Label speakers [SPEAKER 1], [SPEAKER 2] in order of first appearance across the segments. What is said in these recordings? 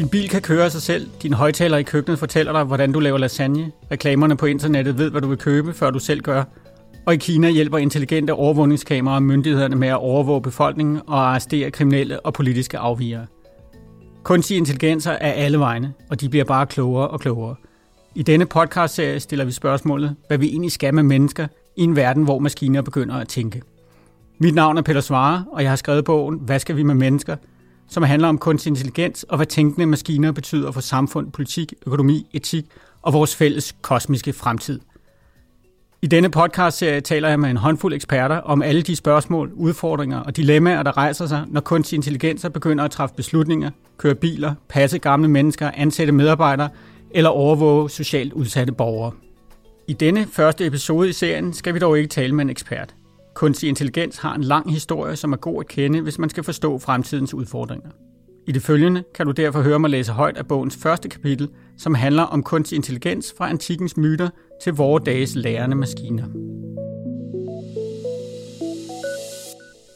[SPEAKER 1] Din bil kan køre af sig selv. Din højtaler i køkkenet fortæller dig, hvordan du laver lasagne. Reklamerne på internettet ved, hvad du vil købe, før du selv gør. Og i Kina hjælper intelligente overvågningskameraer myndighederne med at overvåge befolkningen og arrestere kriminelle og politiske afvigere. Kunstige intelligenser er alle vegne, og de bliver bare klogere og klogere. I denne podcast-serie stiller vi spørgsmålet, hvad vi egentlig skal med mennesker i en verden, hvor maskiner begynder at tænke. Mit navn er Peter Svare, og jeg har skrevet bogen Hvad skal vi med mennesker?, som handler om kunstig intelligens og hvad tænkende maskiner betyder for samfund, politik, økonomi, etik og vores fælles kosmiske fremtid. I denne podcast-serie taler jeg med en håndfuld eksperter om alle de spørgsmål, udfordringer og dilemmaer, der rejser sig, når kunstig intelligens begynder at træffe beslutninger, køre biler, passe gamle mennesker, ansætte medarbejdere eller overvåge socialt udsatte borgere. I denne første episode i serien skal vi dog ikke tale med en ekspert. Kunstig intelligens har en lang historie, som er god at kende, hvis man skal forstå fremtidens udfordringer. I det følgende kan du derfor høre mig læse højt af bogens første kapitel, som handler om kunstig intelligens fra antikkens myter til vore dages lærende maskiner.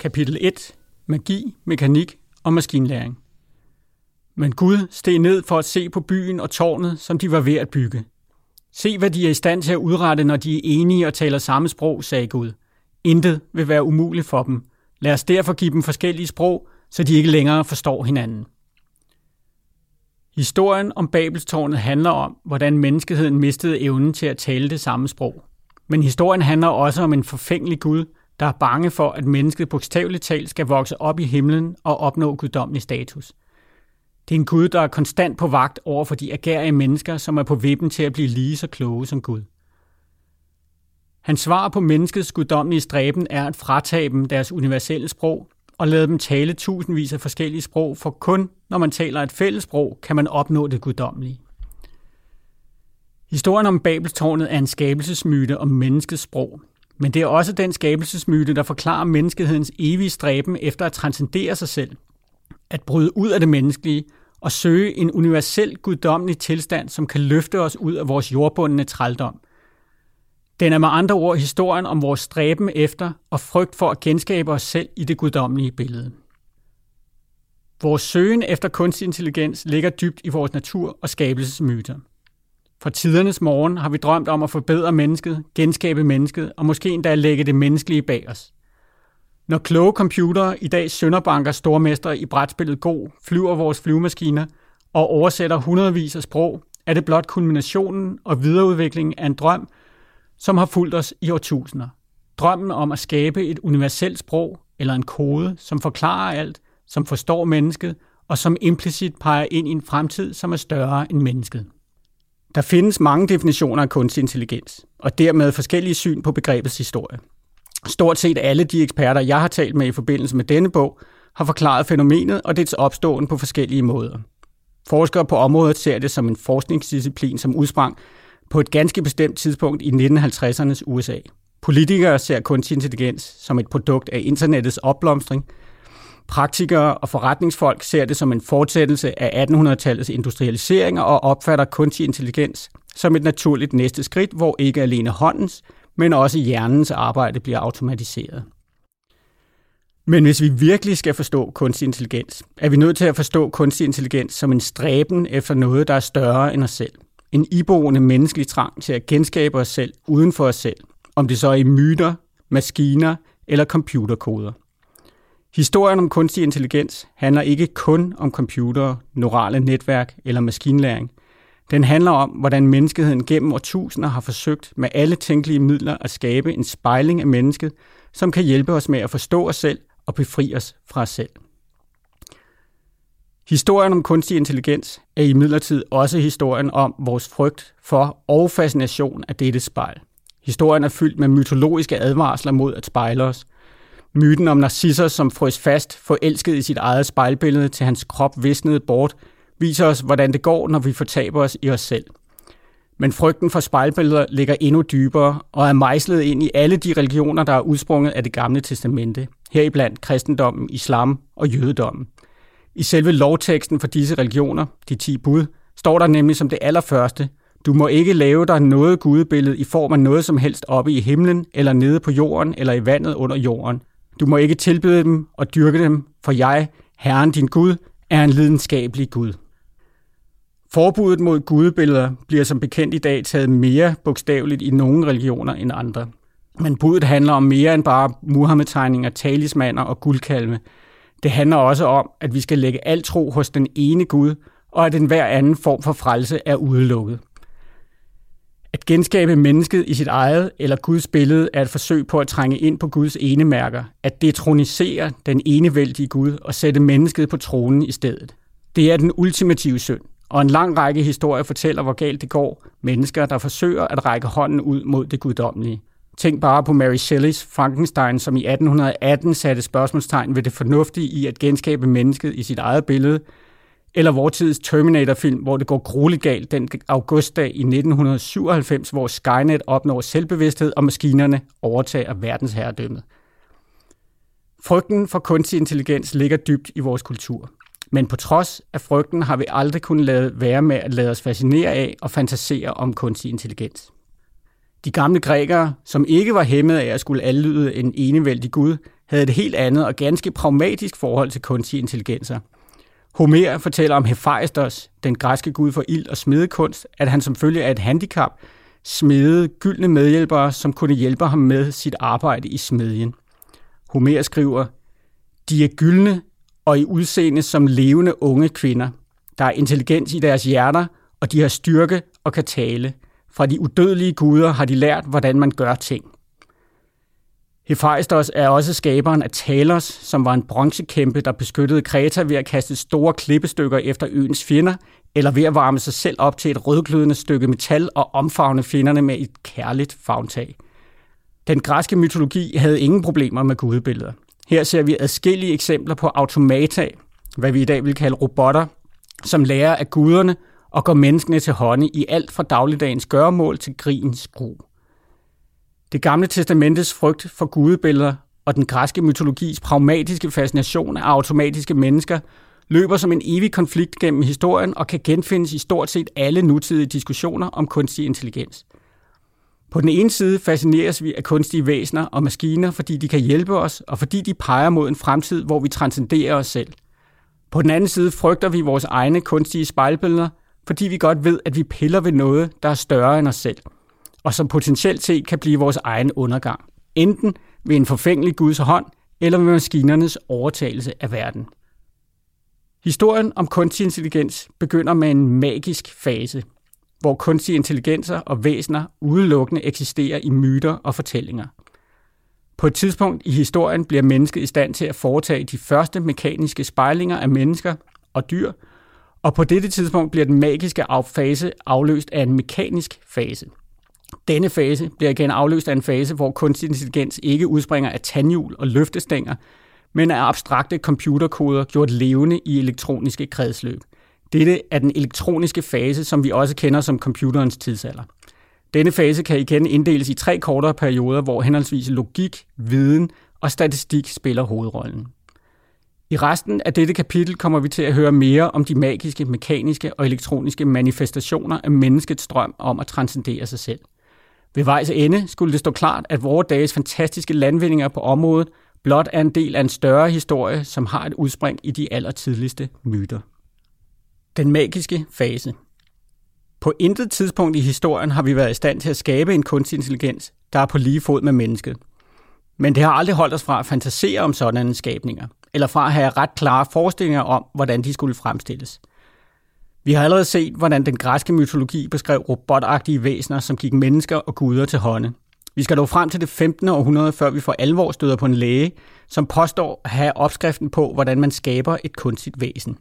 [SPEAKER 1] Kapitel 1. Magi, mekanik og maskinlæring. Men Gud steg ned for at se på byen og tårnet, som de var ved at bygge. Se, hvad de er i stand til at udrette, når de er enige og taler samme sprog, sagde Gud. Intet vil være umuligt for dem. Lad os derfor give dem forskellige sprog, så de ikke længere forstår hinanden. Historien om Babelstårnet handler om, hvordan menneskeheden mistede evnen til at tale det samme sprog. Men historien handler også om en forfængelig Gud, der er bange for, at mennesket bogstaveligt talt skal vokse op i himlen og opnå guddommelig status. Det er en Gud, der er konstant på vagt over for de agerige mennesker, som er på vippen til at blive lige så kloge som Gud. Hans svar på menneskets guddommelige stræben er at fratage dem deres universelle sprog og lade dem tale tusindvis af forskellige sprog, for kun når man taler et fælles sprog, kan man opnå det guddommelige. Historien om Babelstårnet er en skabelsesmyte om menneskets sprog, men det er også den skabelsesmyte, der forklarer menneskehedens evige stræben efter at transcendere sig selv, at bryde ud af det menneskelige og søge en universel guddommelig tilstand, som kan løfte os ud af vores jordbundne trældom – den er med andre ord historien om vores stræben efter og frygt for at genskabe os selv i det guddommelige billede. Vores søgen efter kunstig intelligens ligger dybt i vores natur og skabelsesmyter. Fra tidernes morgen har vi drømt om at forbedre mennesket, genskabe mennesket og måske endda lægge det menneskelige bag os. Når kloge computere i dag sønderbanker stormestre i brætspillet Go, flyver vores flyvemaskiner og oversætter hundredvis af sprog, er det blot kulminationen og videreudviklingen af en drøm, som har fulgt os i årtusinder. Drømmen om at skabe et universelt sprog eller en kode, som forklarer alt, som forstår mennesket og som implicit peger ind i en fremtid, som er større end mennesket. Der findes mange definitioner af kunstig intelligens, og dermed forskellige syn på begrebets historie. Stort set alle de eksperter, jeg har talt med i forbindelse med denne bog, har forklaret fænomenet og dets opståen på forskellige måder. Forskere på området ser det som en forskningsdisciplin, som udsprang på et ganske bestemt tidspunkt i 1950'ernes USA. Politikere ser kunstig intelligens som et produkt af internettets opblomstring. Praktikere og forretningsfolk ser det som en fortsættelse af 1800-tallets industrialisering og opfatter kunstig intelligens som et naturligt næste skridt, hvor ikke alene håndens, men også hjernens arbejde bliver automatiseret. Men hvis vi virkelig skal forstå kunstig intelligens, er vi nødt til at forstå kunstig intelligens som en stræben efter noget, der er større end os selv en iboende menneskelig trang til at genskabe os selv uden for os selv, om det så er i myter, maskiner eller computerkoder. Historien om kunstig intelligens handler ikke kun om computere, neurale netværk eller maskinlæring. Den handler om, hvordan menneskeheden gennem årtusinder har forsøgt med alle tænkelige midler at skabe en spejling af mennesket, som kan hjælpe os med at forstå os selv og befri os fra os selv. Historien om kunstig intelligens er i midlertid også historien om vores frygt for og fascination af dette spejl. Historien er fyldt med mytologiske advarsler mod at spejle os. Myten om Narcissus, som frøs fast, forelsket i sit eget spejlbillede til hans krop visnede bort, viser os, hvordan det går, når vi fortaber os i os selv. Men frygten for spejlbilleder ligger endnu dybere og er mejslet ind i alle de religioner, der er udsprunget af det gamle testamente, heriblandt kristendommen, islam og jødedommen. I selve lovteksten for disse religioner, de ti bud, står der nemlig som det allerførste, du må ikke lave dig noget gudebillede i form af noget som helst oppe i himlen, eller nede på jorden, eller i vandet under jorden. Du må ikke tilbede dem og dyrke dem, for jeg, Herren din Gud, er en lidenskabelig Gud. Forbuddet mod gudebilleder bliver som bekendt i dag taget mere bogstaveligt i nogle religioner end andre. Men budet handler om mere end bare Muhammed-tegninger, talismaner og guldkalve. Det handler også om, at vi skal lægge al tro hos den ene Gud, og at enhver anden form for frelse er udelukket. At genskabe mennesket i sit eget eller Guds billede er et forsøg på at trænge ind på Guds enemærker, at detronisere den enevældige Gud og sætte mennesket på tronen i stedet. Det er den ultimative synd, og en lang række historier fortæller, hvor galt det går mennesker, der forsøger at række hånden ud mod det guddommelige. Tænk bare på Mary Shelleys Frankenstein, som i 1818 satte spørgsmålstegn ved det fornuftige i at genskabe mennesket i sit eget billede, eller vortids Terminator-film, hvor det går grueligt galt den augustdag i 1997, hvor Skynet opnår selvbevidsthed, og maskinerne overtager verdensherredømmet. Frygten for kunstig intelligens ligger dybt i vores kultur. Men på trods af frygten har vi aldrig kunnet lade være med at lade os fascinere af og fantasere om kunstig intelligens. De gamle grækere, som ikke var hæmmet af at skulle allyde en enevældig gud, havde et helt andet og ganske pragmatisk forhold til kunstige intelligenser – Homer fortæller om Hephaistos, den græske gud for ild og smedekunst, at han som følge af et handicap smedede gyldne medhjælpere, som kunne hjælpe ham med sit arbejde i smedjen. Homer skriver, de er gyldne og i udseende som levende unge kvinder. Der er intelligens i deres hjerter, og de har styrke og kan tale. Fra de udødelige guder har de lært, hvordan man gør ting. Hephaistos er også skaberen af Talos, som var en bronzekæmpe, der beskyttede Kreta ved at kaste store klippestykker efter øens fjender, eller ved at varme sig selv op til et rødglødende stykke metal og omfavne fjenderne med et kærligt favntag. Den græske mytologi havde ingen problemer med gudebilleder. Her ser vi adskillige eksempler på automata, hvad vi i dag vil kalde robotter, som lærer af guderne og går menneskene til hånde i alt fra dagligdagens gøremål til grins gru. Det gamle testamentets frygt for gudebilleder og den græske mytologis pragmatiske fascination af automatiske mennesker løber som en evig konflikt gennem historien og kan genfindes i stort set alle nutidige diskussioner om kunstig intelligens. På den ene side fascineres vi af kunstige væsener og maskiner, fordi de kan hjælpe os, og fordi de peger mod en fremtid, hvor vi transcenderer os selv. På den anden side frygter vi vores egne kunstige spejlbilleder, fordi vi godt ved, at vi piller ved noget, der er større end os selv – og som potentielt set kan blive vores egen undergang. Enten ved en forfængelig Guds hånd, eller ved maskinernes overtagelse af verden. Historien om kunstig intelligens begynder med en magisk fase, hvor kunstige intelligenser og væsener udelukkende eksisterer i myter og fortællinger. På et tidspunkt i historien bliver mennesket i stand til at foretage de første mekaniske spejlinger af mennesker og dyr, og på dette tidspunkt bliver den magiske fase afløst af en mekanisk fase – denne fase bliver igen afløst af en fase, hvor kunstig intelligens ikke udspringer af tandhjul og løftestænger, men af abstrakte computerkoder gjort levende i elektroniske kredsløb. Dette er den elektroniske fase, som vi også kender som computerens tidsalder. Denne fase kan igen inddeles i tre kortere perioder, hvor henholdsvis logik, viden og statistik spiller hovedrollen. I resten af dette kapitel kommer vi til at høre mere om de magiske, mekaniske og elektroniske manifestationer af menneskets drøm om at transcendere sig selv. Ved vejs ende skulle det stå klart, at vores dages fantastiske landvindinger på området blot er en del af en større historie, som har et udspring i de allertidligste myter. Den magiske fase. På intet tidspunkt i historien har vi været i stand til at skabe en kunstig intelligens, der er på lige fod med mennesket. Men det har aldrig holdt os fra at fantasere om sådanne skabninger, eller fra at have ret klare forestillinger om, hvordan de skulle fremstilles – vi har allerede set, hvordan den græske mytologi beskrev robotagtige væsener, som gik mennesker og guder til hånde. Vi skal dog frem til det 15. århundrede, før vi for alvor støder på en læge, som påstår at have opskriften på, hvordan man skaber et kunstigt væsen.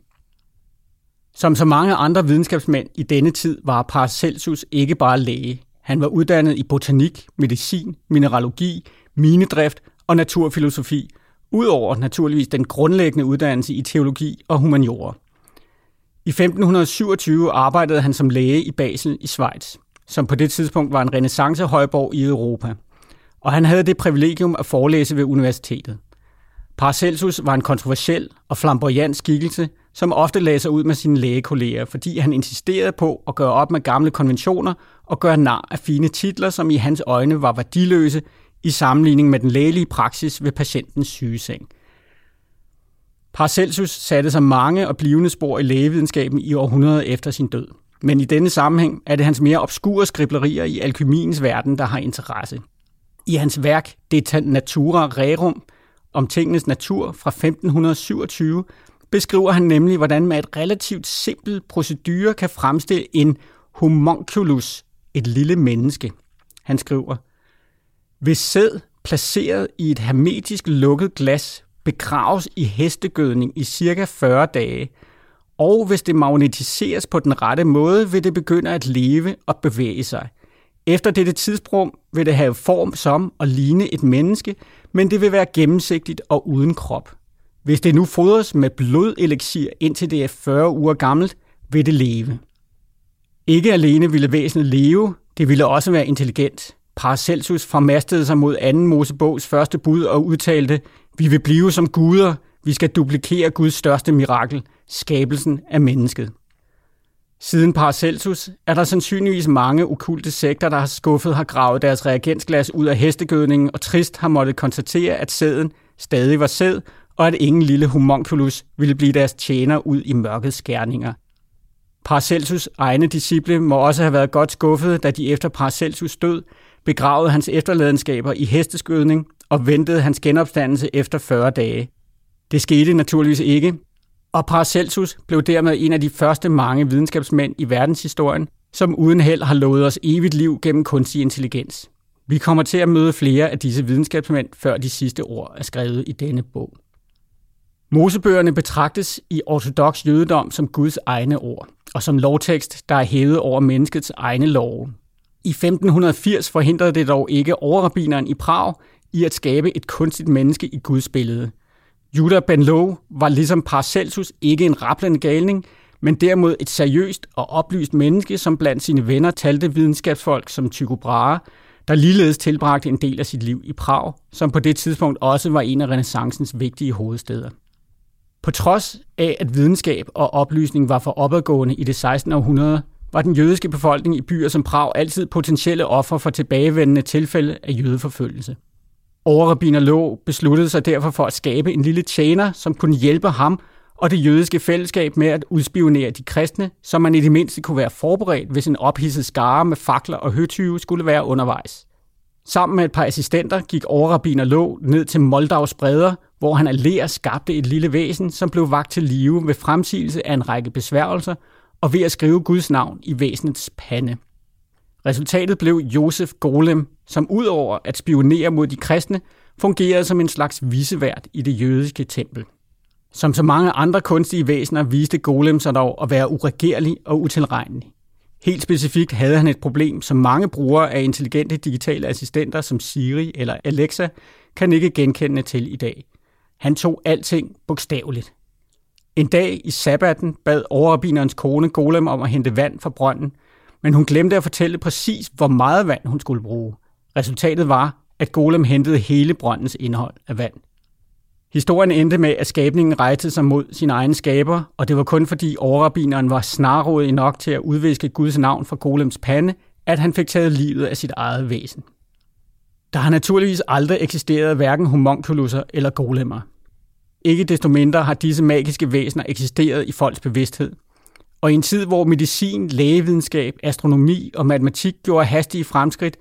[SPEAKER 1] Som så mange andre videnskabsmænd i denne tid var Paracelsus ikke bare læge. Han var uddannet i botanik, medicin, mineralogi, minedrift og naturfilosofi, udover naturligvis den grundlæggende uddannelse i teologi og humaniora. I 1527 arbejdede han som læge i Basel i Schweiz, som på det tidspunkt var en renaissancehøjborg i Europa. Og han havde det privilegium at forelæse ved universitetet. Paracelsus var en kontroversiel og flamboyant skikkelse, som ofte lagde sig ud med sine lægekolleger, fordi han insisterede på at gøre op med gamle konventioner og gøre nar af fine titler, som i hans øjne var værdiløse i sammenligning med den lægelige praksis ved patientens sygeseng – Paracelsus satte sig mange og blivende spor i lægevidenskaben i århundreder efter sin død. men i denne sammenhæng er det hans mere obskure skriblerier i alkymiens verden, der har interesse. I hans værk De Natura Rerum om tingenes natur fra 1527 beskriver han nemlig, hvordan man et relativt simpelt procedure kan fremstille en homunculus, et lille menneske. Han skriver, hvis sæd placeret i et hermetisk lukket glas begraves i hestegødning i cirka 40 dage, og hvis det magnetiseres på den rette måde, vil det begynde at leve og bevæge sig. Efter dette tidsrum vil det have form som og ligne et menneske, men det vil være gennemsigtigt og uden krop. Hvis det nu fodres med blodeleksir indtil det er 40 uger gammelt, vil det leve. Ikke alene ville væsenet leve, det ville også være intelligent. Paracelsus formastede sig mod anden Mosebogs første bud og udtalte, vi vil blive som guder, vi skal duplikere Guds største mirakel, skabelsen af mennesket. Siden Paracelsus er der sandsynligvis mange okulte sekter, der har skuffet har gravet deres reagensglas ud af hestegødningen og trist har måttet konstatere, at sæden stadig var sæd, og at ingen lille homunculus ville blive deres tjener ud i mørkets skærninger. Paracelsus' egne disciple må også have været godt skuffede, da de efter Paracelsus død begravede hans efterladenskaber i hesteskødning og ventede hans genopstandelse efter 40 dage. Det skete naturligvis ikke, og Paracelsus blev dermed en af de første mange videnskabsmænd i verdenshistorien, som uden held har lovet os evigt liv gennem kunstig intelligens. Vi kommer til at møde flere af disse videnskabsmænd, før de sidste ord er skrevet i denne bog. Mosebøgerne betragtes i ortodox jødedom som Guds egne ord, og som lovtekst, der er hævet over menneskets egne love. I 1580 forhindrede det dog ikke overrabineren i Prag i at skabe et kunstigt menneske i Guds billede. Judah Ben Low var ligesom Paracelsus ikke en rappelende galning, men derimod et seriøst og oplyst menneske, som blandt sine venner talte videnskabsfolk som Tycho Brahe, der ligeledes tilbragte en del af sit liv i Prag, som på det tidspunkt også var en af renaissancens vigtige hovedsteder. På trods af, at videnskab og oplysning var for opadgående i det 16. århundrede, var den jødiske befolkning i byer som Prag altid potentielle offer for tilbagevendende tilfælde af jødeforfølgelse. Overrabiner Lå besluttede sig derfor for at skabe en lille tjener, som kunne hjælpe ham og det jødiske fællesskab med at udspionere de kristne, så man i det mindste kunne være forberedt, hvis en ophidset skare med fakler og høtyve skulle være undervejs. Sammen med et par assistenter gik overrabiner Lå ned til Moldavs bredder, hvor han alene skabte et lille væsen, som blev vagt til live ved fremsigelse af en række besværgelser og ved at skrive Guds navn i væsenets pande. Resultatet blev Josef Golem, som udover at spionere mod de kristne, fungerede som en slags visevært i det jødiske tempel. Som så mange andre kunstige væsener viste Golem sig dog at være uregerlig og utilregnelig. Helt specifikt havde han et problem, som mange brugere af intelligente digitale assistenter som Siri eller Alexa kan ikke genkende til i dag. Han tog alting bogstaveligt. En dag i sabbaten bad overrabinerens kone Golem om at hente vand fra brønden, men hun glemte at fortælle præcis, hvor meget vand hun skulle bruge. Resultatet var, at Golem hentede hele brøndens indhold af vand. Historien endte med, at skabningen rejste sig mod sin egen skaber, og det var kun fordi overrabineren var snarrådig nok til at udviske Guds navn fra Golems pande, at han fik taget livet af sit eget væsen. Der har naturligvis aldrig eksisteret hverken homunculusser eller golemmer. Ikke desto mindre har disse magiske væsener eksisteret i folks bevidsthed. Og i en tid, hvor medicin, lægevidenskab, astronomi og matematik gjorde hastige fremskridt,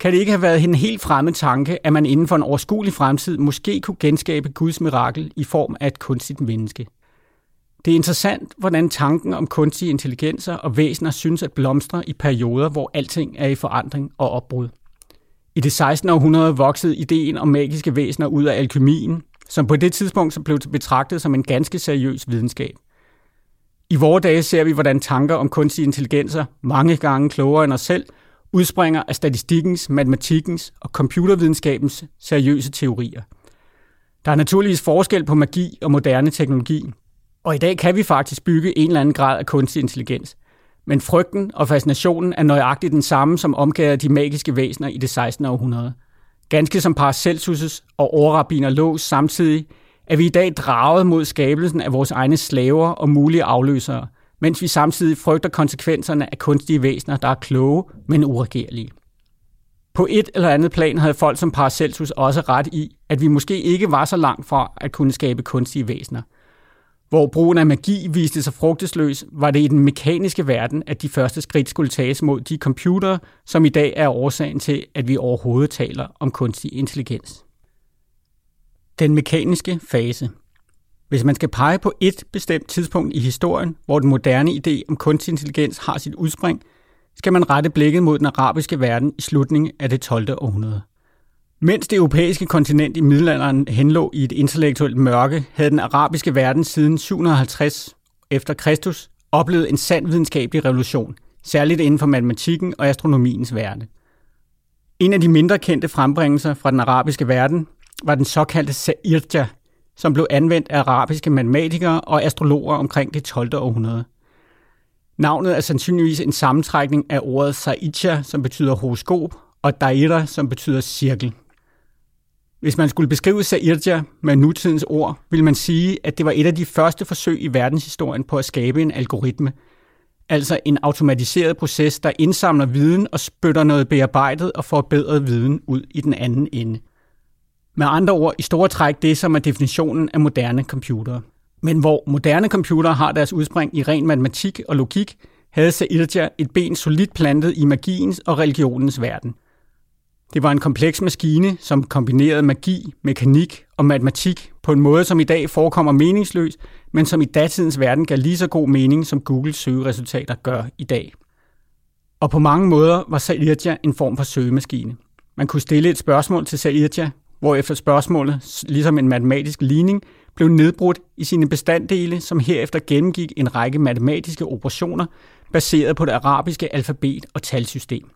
[SPEAKER 1] kan det ikke have været en helt fremmed tanke, at man inden for en overskuelig fremtid måske kunne genskabe Guds mirakel i form af et kunstigt menneske. Det er interessant, hvordan tanken om kunstige intelligenser og væsener synes at blomstre i perioder, hvor alting er i forandring og opbrud. I det 16. århundrede voksede ideen om magiske væsener ud af alkymien, som på det tidspunkt blev betragtet som en ganske seriøs videnskab. I vore dage ser vi, hvordan tanker om kunstige intelligenser, mange gange klogere end os selv, udspringer af statistikkens, matematikkens og computervidenskabens seriøse teorier. Der er naturligvis forskel på magi og moderne teknologi, og i dag kan vi faktisk bygge en eller anden grad af kunstig intelligens. Men frygten og fascinationen er nøjagtigt den samme, som omgav de magiske væsener i det 16. århundrede. Ganske som Paracelsus' og overrabiner lå samtidig, er vi i dag draget mod skabelsen af vores egne slaver og mulige afløsere, mens vi samtidig frygter konsekvenserne af kunstige væsener, der er kloge, men uregerlige. På et eller andet plan havde folk som Paracelsus også ret i, at vi måske ikke var så langt fra at kunne skabe kunstige væsener. Hvor brugen af magi viste sig frugtesløs, var det i den mekaniske verden, at de første skridt skulle tages mod de computere, som i dag er årsagen til, at vi overhovedet taler om kunstig intelligens. Den mekaniske fase. Hvis man skal pege på et bestemt tidspunkt i historien, hvor den moderne idé om kunstig intelligens har sit udspring, skal man rette blikket mod den arabiske verden i slutningen af det 12. århundrede. Mens det europæiske kontinent i middelalderen henlå i et intellektuelt mørke, havde den arabiske verden siden 750 efter Kristus oplevet en sand videnskabelig revolution, særligt inden for matematikken og astronomiens verden. En af de mindre kendte frembringelser fra den arabiske verden var den såkaldte Sa'irja, som blev anvendt af arabiske matematikere og astrologer omkring det 12. århundrede. Navnet er sandsynligvis en sammentrækning af ordet Sa'itja, som betyder horoskop, og Daira, som betyder cirkel. Hvis man skulle beskrive Sa'irja med nutidens ord, vil man sige, at det var et af de første forsøg i verdenshistorien på at skabe en algoritme, altså en automatiseret proces, der indsamler viden og spytter noget bearbejdet og forbedret viden ud i den anden ende. Med andre ord i store træk det, som er definitionen af moderne computere. Men hvor moderne computere har deres udspring i ren matematik og logik, havde Sa'irja et ben solidt plantet i magiens og religionens verden – det var en kompleks maskine, som kombinerede magi, mekanik og matematik på en måde, som i dag forekommer meningsløs, men som i datidens verden gav lige så god mening, som Googles søgeresultater gør i dag. Og på mange måder var Sairja en form for søgemaskine. Man kunne stille et spørgsmål til Sairja, efter spørgsmålet, ligesom en matematisk ligning, blev nedbrudt i sine bestanddele, som herefter gennemgik en række matematiske operationer baseret på det arabiske alfabet og talsystem.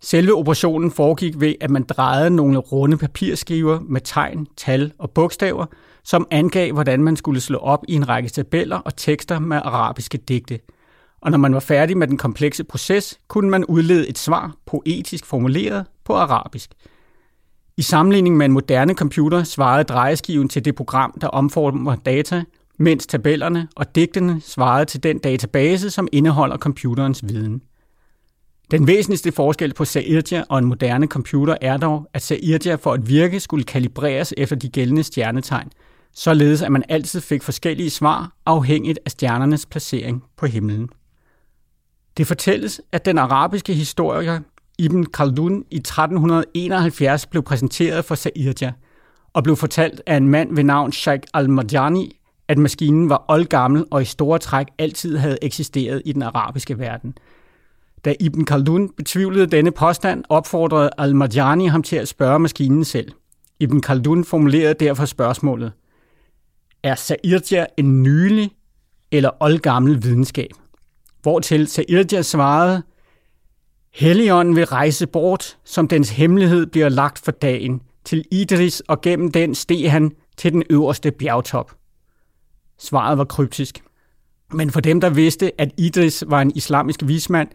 [SPEAKER 1] Selve operationen foregik ved, at man drejede nogle runde papirskiver med tegn, tal og bogstaver, som angav, hvordan man skulle slå op i en række tabeller og tekster med arabiske digte. Og når man var færdig med den komplekse proces, kunne man udlede et svar, poetisk formuleret på arabisk. I sammenligning med en moderne computer svarede drejeskiven til det program, der omformer data, mens tabellerne og digtene svarede til den database, som indeholder computerens viden. Den væsentligste forskel på Sairja og en moderne computer er dog, at Sairja for at virke skulle kalibreres efter de gældende stjernetegn, således at man altid fik forskellige svar afhængigt af stjernernes placering på himlen. Det fortælles, at den arabiske historiker Ibn Khaldun i 1371 blev præsenteret for Sairja og blev fortalt af en mand ved navn Sheikh al-Madjani, at maskinen var oldgammel og i store træk altid havde eksisteret i den arabiske verden – da Ibn Khaldun betvivlede denne påstand, opfordrede al-Marjani ham til at spørge maskinen selv. Ibn Khaldun formulerede derfor spørgsmålet. Er Sa'irja en nylig eller oldgammel videnskab? Hvortil Sa'irja svarede, Helligånden vil rejse bort, som dens hemmelighed bliver lagt for dagen, til Idris, og gennem den steg han til den øverste bjergtop. Svaret var kryptisk. Men for dem, der vidste, at Idris var en islamisk vismand,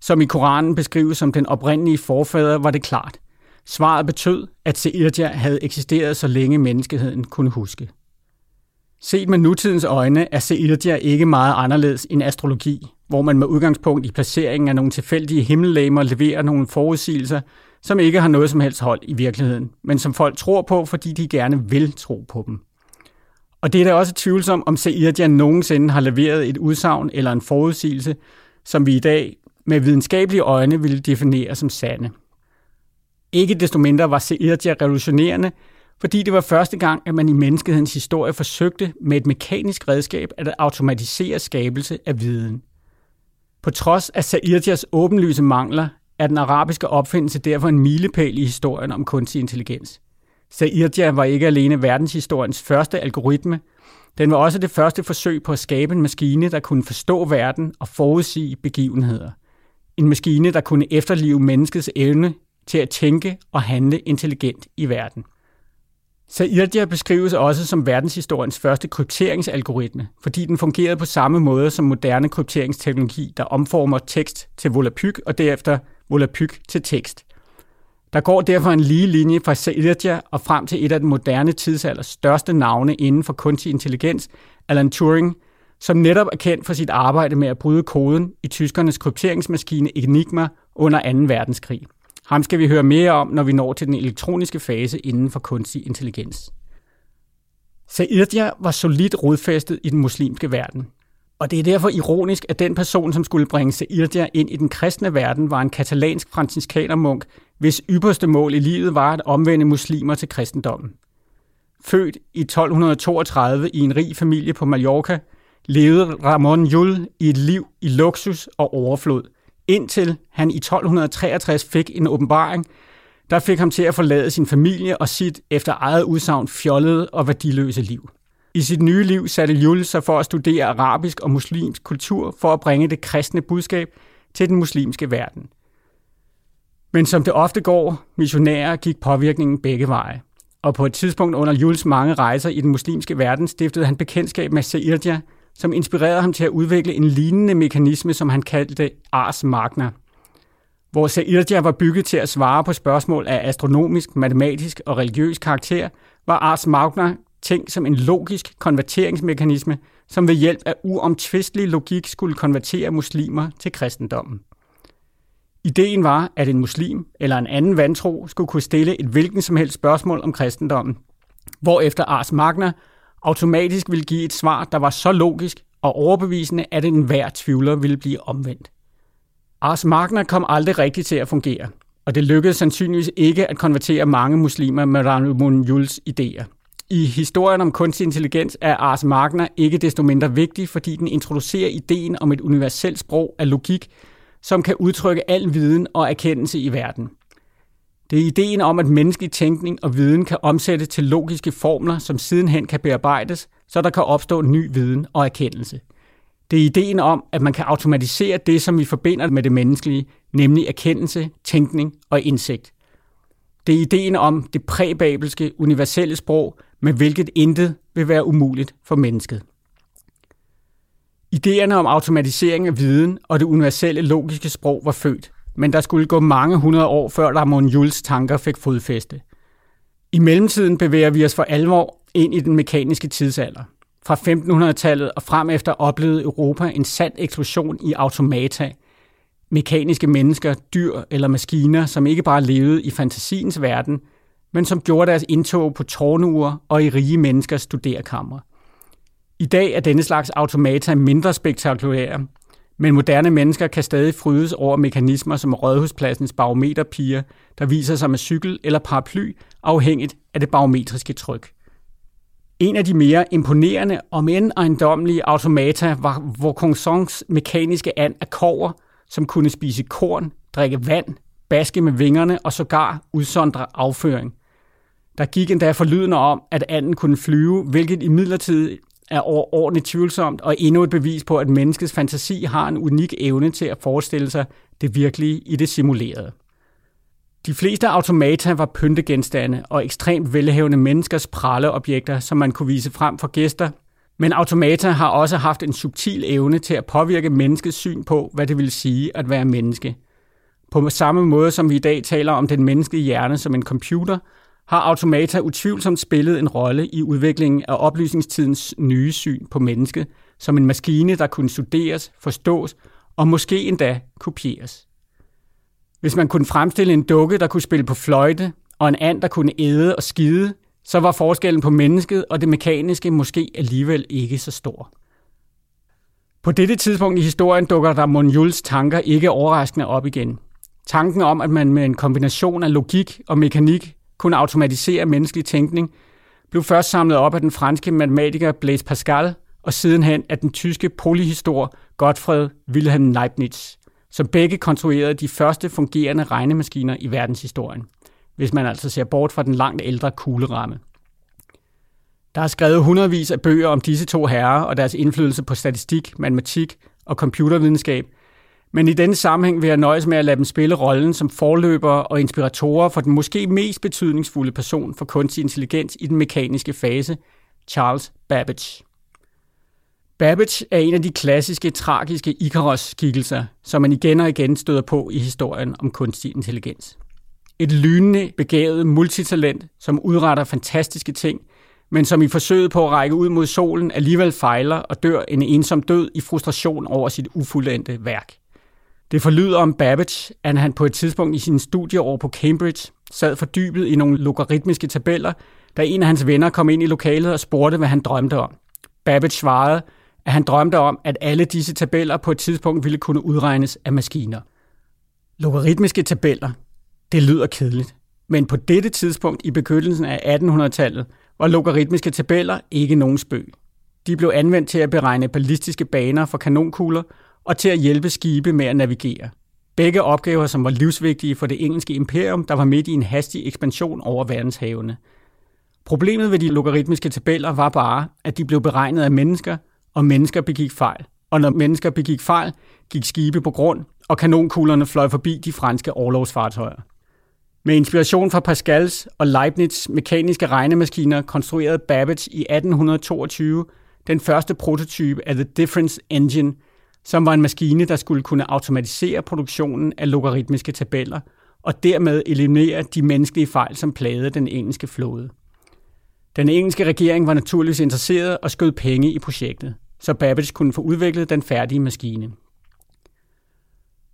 [SPEAKER 1] som i Koranen beskrives som den oprindelige forfader, var det klart. Svaret betød, at Seirja havde eksisteret så længe menneskeheden kunne huske. Set med nutidens øjne er Seirja ikke meget anderledes end astrologi, hvor man med udgangspunkt i placeringen af nogle tilfældige himmellegemer leverer nogle forudsigelser, som ikke har noget som helst hold i virkeligheden, men som folk tror på, fordi de gerne vil tro på dem. Og det er da også tvivlsomt, om Seirja nogensinde har leveret et udsagn eller en forudsigelse, som vi i dag med videnskabelige øjne ville definere som sande. Ikke desto mindre var Seirja revolutionerende, fordi det var første gang, at man i menneskehedens historie forsøgte med et mekanisk redskab at automatisere skabelse af viden. På trods af Sairjas åbenlyse mangler, er den arabiske opfindelse derfor en milepæl i historien om kunstig intelligens. Sairja var ikke alene verdenshistoriens første algoritme, den var også det første forsøg på at skabe en maskine, der kunne forstå verden og forudsige begivenheder – en maskine, der kunne efterlive menneskets evne til at tænke og handle intelligent i verden. Sairdia beskrives også som verdenshistoriens første krypteringsalgoritme, fordi den fungerede på samme måde som moderne krypteringsteknologi, der omformer tekst til volapyk og derefter volapyk til tekst. Der går derfor en lige linje fra Sairdia og frem til et af den moderne tidsalders største navne inden for kunstig intelligens, Alan Turing, som netop er kendt for sit arbejde med at bryde koden i tyskernes krypteringsmaskine Enigma under 2. verdenskrig. Ham skal vi høre mere om, når vi når til den elektroniske fase inden for kunstig intelligens. Sairdja var solidt rodfæstet i den muslimske verden. Og det er derfor ironisk, at den person, som skulle bringe Sairdja ind i den kristne verden, var en katalansk franciskanermunk, hvis ypperste mål i livet var at omvende muslimer til kristendommen. Født i 1232 i en rig familie på Mallorca, levede Ramon Llull i et liv i luksus og overflod, indtil han i 1263 fik en åbenbaring, der fik ham til at forlade sin familie og sit efter eget udsagn fjollede og værdiløse liv. I sit nye liv satte Llull sig for at studere arabisk og muslimsk kultur for at bringe det kristne budskab til den muslimske verden. Men som det ofte går, missionærer gik påvirkningen begge veje. Og på et tidspunkt under Jules mange rejser i den muslimske verden stiftede han bekendtskab med Seirja, som inspirerede ham til at udvikle en lignende mekanisme, som han kaldte Ars Magna. Hvor Sairdja var bygget til at svare på spørgsmål af astronomisk, matematisk og religiøs karakter, var Ars Magna tænkt som en logisk konverteringsmekanisme, som ved hjælp af uomtvistelig logik skulle konvertere muslimer til kristendommen. Ideen var, at en muslim eller en anden vantro skulle kunne stille et hvilken som helst spørgsmål om kristendommen, hvorefter Ars Magna automatisk ville give et svar, der var så logisk og overbevisende, at enhver tvivler ville blive omvendt. Ars Magna kom aldrig rigtigt til at fungere, og det lykkedes sandsynligvis ikke at konvertere mange muslimer med Ramon Jules idéer. I historien om kunstig intelligens er Ars Magna ikke desto mindre vigtig, fordi den introducerer ideen om et universelt sprog af logik, som kan udtrykke al viden og erkendelse i verden. Det er ideen om, at menneskelig tænkning og viden kan omsættes til logiske formler, som sidenhen kan bearbejdes, så der kan opstå ny viden og erkendelse. Det er ideen om, at man kan automatisere det, som vi forbinder med det menneskelige, nemlig erkendelse, tænkning og indsigt. Det er ideen om det præbabelske universelle sprog, med hvilket intet vil være umuligt for mennesket. Ideerne om automatisering af viden og det universelle logiske sprog var født, men der skulle gå mange hundrede år før Ramon Jules tanker fik fodfæste. I mellemtiden bevæger vi os for alvor ind i den mekaniske tidsalder. Fra 1500-tallet og frem efter oplevede Europa en sand eksplosion i automata, mekaniske mennesker, dyr eller maskiner, som ikke bare levede i fantasiens verden, men som gjorde deres indtog på tårnuer og i rige menneskers studerkammer. I dag er denne slags automata mindre spektakulære, men moderne mennesker kan stadig frydes over mekanismer som Rådhuspladsens barometerpiger, der viser sig med cykel eller paraply, afhængigt af det barometriske tryk. En af de mere imponerende og men ejendommelige automata var Vaucansons mekaniske and af kover, som kunne spise korn, drikke vand, baske med vingerne og sågar udsondre afføring. Der gik endda forlydende om, at anden kunne flyve, hvilket i midlertid er overordentligt tvivlsomt og endnu et bevis på, at menneskets fantasi har en unik evne til at forestille sig det virkelige i det simulerede. De fleste automata var pyntegenstande og ekstremt velhævende menneskers pralleobjekter, som man kunne vise frem for gæster, men automata har også haft en subtil evne til at påvirke menneskets syn på, hvad det vil sige at være menneske. På samme måde som vi i dag taler om den menneskelige hjerne som en computer, har automata utvivlsomt spillet en rolle i udviklingen af oplysningstidens nye syn på mennesket som en maskine, der kunne studeres, forstås og måske endda kopieres. Hvis man kunne fremstille en dukke, der kunne spille på fløjte, og en and, der kunne æde og skide, så var forskellen på mennesket og det mekaniske måske alligevel ikke så stor. På dette tidspunkt i historien dukker der Monjuls tanker ikke overraskende op igen. Tanken om, at man med en kombination af logik og mekanik kunne automatisere menneskelig tænkning, blev først samlet op af den franske matematiker Blaise Pascal og sidenhen af den tyske polyhistor Gottfried Wilhelm Leibniz, som begge konstruerede de første fungerende regnemaskiner i verdenshistorien, hvis man altså ser bort fra den langt ældre kugleramme. Der er skrevet hundredvis af bøger om disse to herrer og deres indflydelse på statistik, matematik og computervidenskab, men i denne sammenhæng vil jeg nøjes med at lade dem spille rollen som forløber og inspiratorer for den måske mest betydningsfulde person for kunstig intelligens i den mekaniske fase, Charles Babbage. Babbage er en af de klassiske, tragiske Icarus-skikkelser, som man igen og igen støder på i historien om kunstig intelligens. Et lynende, begavet multitalent, som udretter fantastiske ting, men som i forsøget på at række ud mod solen alligevel fejler og dør en ensom død i frustration over sit ufuldendte værk. Det forlyder om Babbage, at han på et tidspunkt i sine studieår på Cambridge sad fordybet i nogle logaritmiske tabeller, da en af hans venner kom ind i lokalet og spurgte, hvad han drømte om. Babbage svarede, at han drømte om, at alle disse tabeller på et tidspunkt ville kunne udregnes af maskiner. Logaritmiske tabeller, det lyder kedeligt. Men på dette tidspunkt i begyndelsen af 1800-tallet var logaritmiske tabeller ikke nogen spøg. De blev anvendt til at beregne ballistiske baner for kanonkugler og til at hjælpe skibe med at navigere. Begge opgaver, som var livsvigtige for det engelske imperium, der var midt i en hastig ekspansion over verdenshavene. Problemet ved de logaritmiske tabeller var bare, at de blev beregnet af mennesker, og mennesker begik fejl. Og når mennesker begik fejl, gik skibe på grund, og kanonkuglerne fløj forbi de franske overlovsfartøjer. Med inspiration fra Pascals og Leibniz mekaniske regnemaskiner konstruerede Babbage i 1822 den første prototype af The Difference Engine, som var en maskine, der skulle kunne automatisere produktionen af logaritmiske tabeller og dermed eliminere de menneskelige fejl, som plagede den engelske flåde. Den engelske regering var naturligvis interesseret og skød penge i projektet, så Babbage kunne få udviklet den færdige maskine.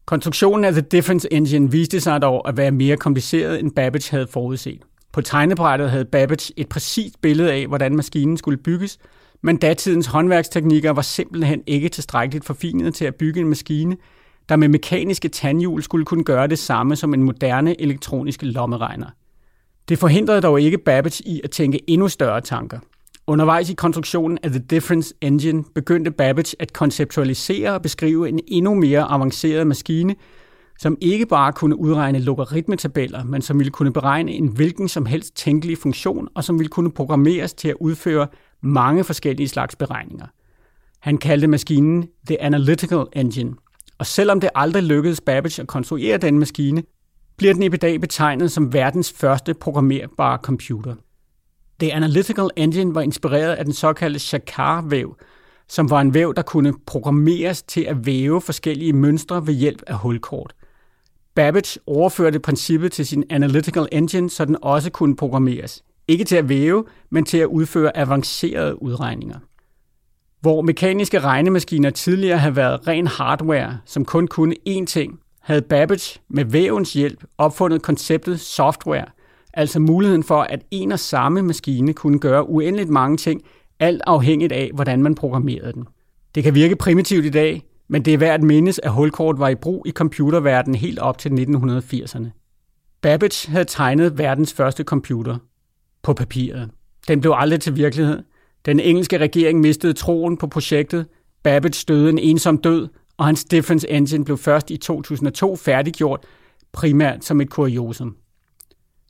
[SPEAKER 1] Konstruktionen af The Difference Engine viste sig dog at være mere kompliceret, end Babbage havde forudset. På tegnebrættet havde Babbage et præcist billede af, hvordan maskinen skulle bygges, men datidens håndværksteknikker var simpelthen ikke tilstrækkeligt forfinet til at bygge en maskine, der med mekaniske tandhjul skulle kunne gøre det samme som en moderne elektronisk lommeregner. Det forhindrede dog ikke Babbage i at tænke endnu større tanker. Undervejs i konstruktionen af The Difference Engine begyndte Babbage at konceptualisere og beskrive en endnu mere avanceret maskine, som ikke bare kunne udregne logaritmetabeller, men som ville kunne beregne en hvilken som helst tænkelig funktion, og som ville kunne programmeres til at udføre mange forskellige slags beregninger. Han kaldte maskinen The Analytical Engine, og selvom det aldrig lykkedes Babbage at konstruere den maskine, bliver den i dag betegnet som verdens første programmerbare computer. The Analytical Engine var inspireret af den såkaldte Shakar-væv, som var en væv, der kunne programmeres til at væve forskellige mønstre ved hjælp af hulkort. Babbage overførte princippet til sin Analytical Engine, så den også kunne programmeres. Ikke til at væve, men til at udføre avancerede udregninger. Hvor mekaniske regnemaskiner tidligere havde været ren hardware, som kun kunne én ting, havde Babbage med vævens hjælp opfundet konceptet software – Altså muligheden for, at en og samme maskine kunne gøre uendeligt mange ting, alt afhængigt af, hvordan man programmerede den. Det kan virke primitivt i dag, men det er værd at mindes, at hulkort var i brug i computerverdenen helt op til 1980'erne. Babbage havde tegnet verdens første computer på papiret. Den blev aldrig til virkelighed. Den engelske regering mistede troen på projektet. Babbage døde en ensom død, og hans Difference Engine blev først i 2002 færdiggjort, primært som et kuriosum.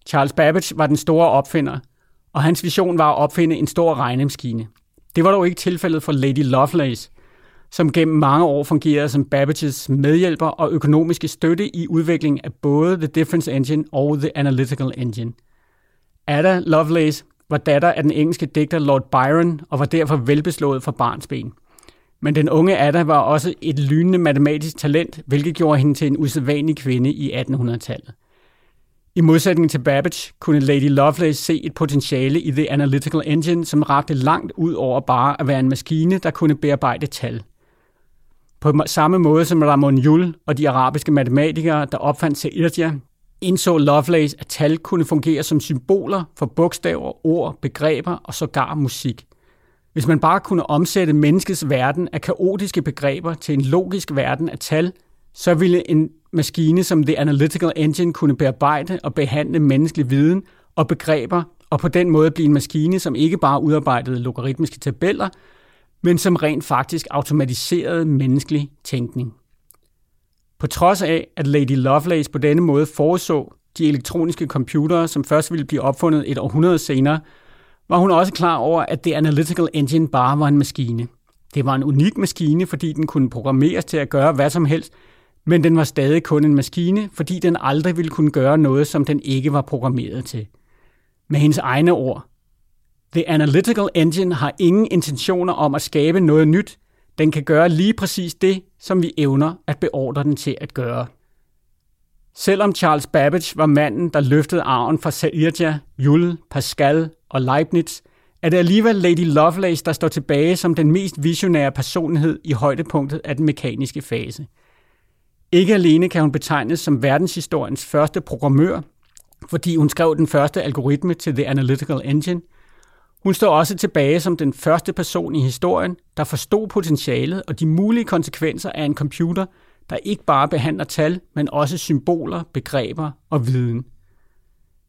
[SPEAKER 1] Charles Babbage var den store opfinder, og hans vision var at opfinde en stor regnemaskine. Det var dog ikke tilfældet for Lady Lovelace, som gennem mange år fungerede som Babbages medhjælper og økonomiske støtte i udviklingen af både The Difference Engine og The Analytical Engine. Ada Lovelace var datter af den engelske digter Lord Byron og var derfor velbeslået fra barnsben. Men den unge Ada var også et lynende matematisk talent, hvilket gjorde hende til en usædvanlig kvinde i 1800-tallet. I modsætning til Babbage kunne Lady Lovelace se et potentiale i The Analytical Engine, som rakte langt ud over bare at være en maskine, der kunne bearbejde tal. På samme måde som Ramon Llull og de arabiske matematikere, der opfandt Seirja, indså Lovelace, at tal kunne fungere som symboler for bogstaver, ord, begreber og sågar musik. Hvis man bare kunne omsætte menneskets verden af kaotiske begreber til en logisk verden af tal, så ville en maskine som The Analytical Engine kunne bearbejde og behandle menneskelig viden og begreber, og på den måde blive en maskine, som ikke bare udarbejdede logaritmiske tabeller, men som rent faktisk automatiserede menneskelig tænkning. På trods af, at Lady Lovelace på denne måde foreså de elektroniske computere, som først ville blive opfundet et århundrede senere, var hun også klar over, at The Analytical Engine bare var en maskine. Det var en unik maskine, fordi den kunne programmeres til at gøre hvad som helst, men den var stadig kun en maskine, fordi den aldrig ville kunne gøre noget, som den ikke var programmeret til. Med hendes egne ord. The Analytical Engine har ingen intentioner om at skabe noget nyt. Den kan gøre lige præcis det, som vi evner at beordre den til at gøre. Selvom Charles Babbage var manden, der løftede arven fra Sairja, Jules, Pascal og Leibniz, er det alligevel Lady Lovelace, der står tilbage som den mest visionære personlighed i højdepunktet af den mekaniske fase – ikke alene kan hun betegnes som verdenshistoriens første programmør, fordi hun skrev den første algoritme til The Analytical Engine. Hun står også tilbage som den første person i historien, der forstod potentialet og de mulige konsekvenser af en computer, der ikke bare behandler tal, men også symboler, begreber og viden.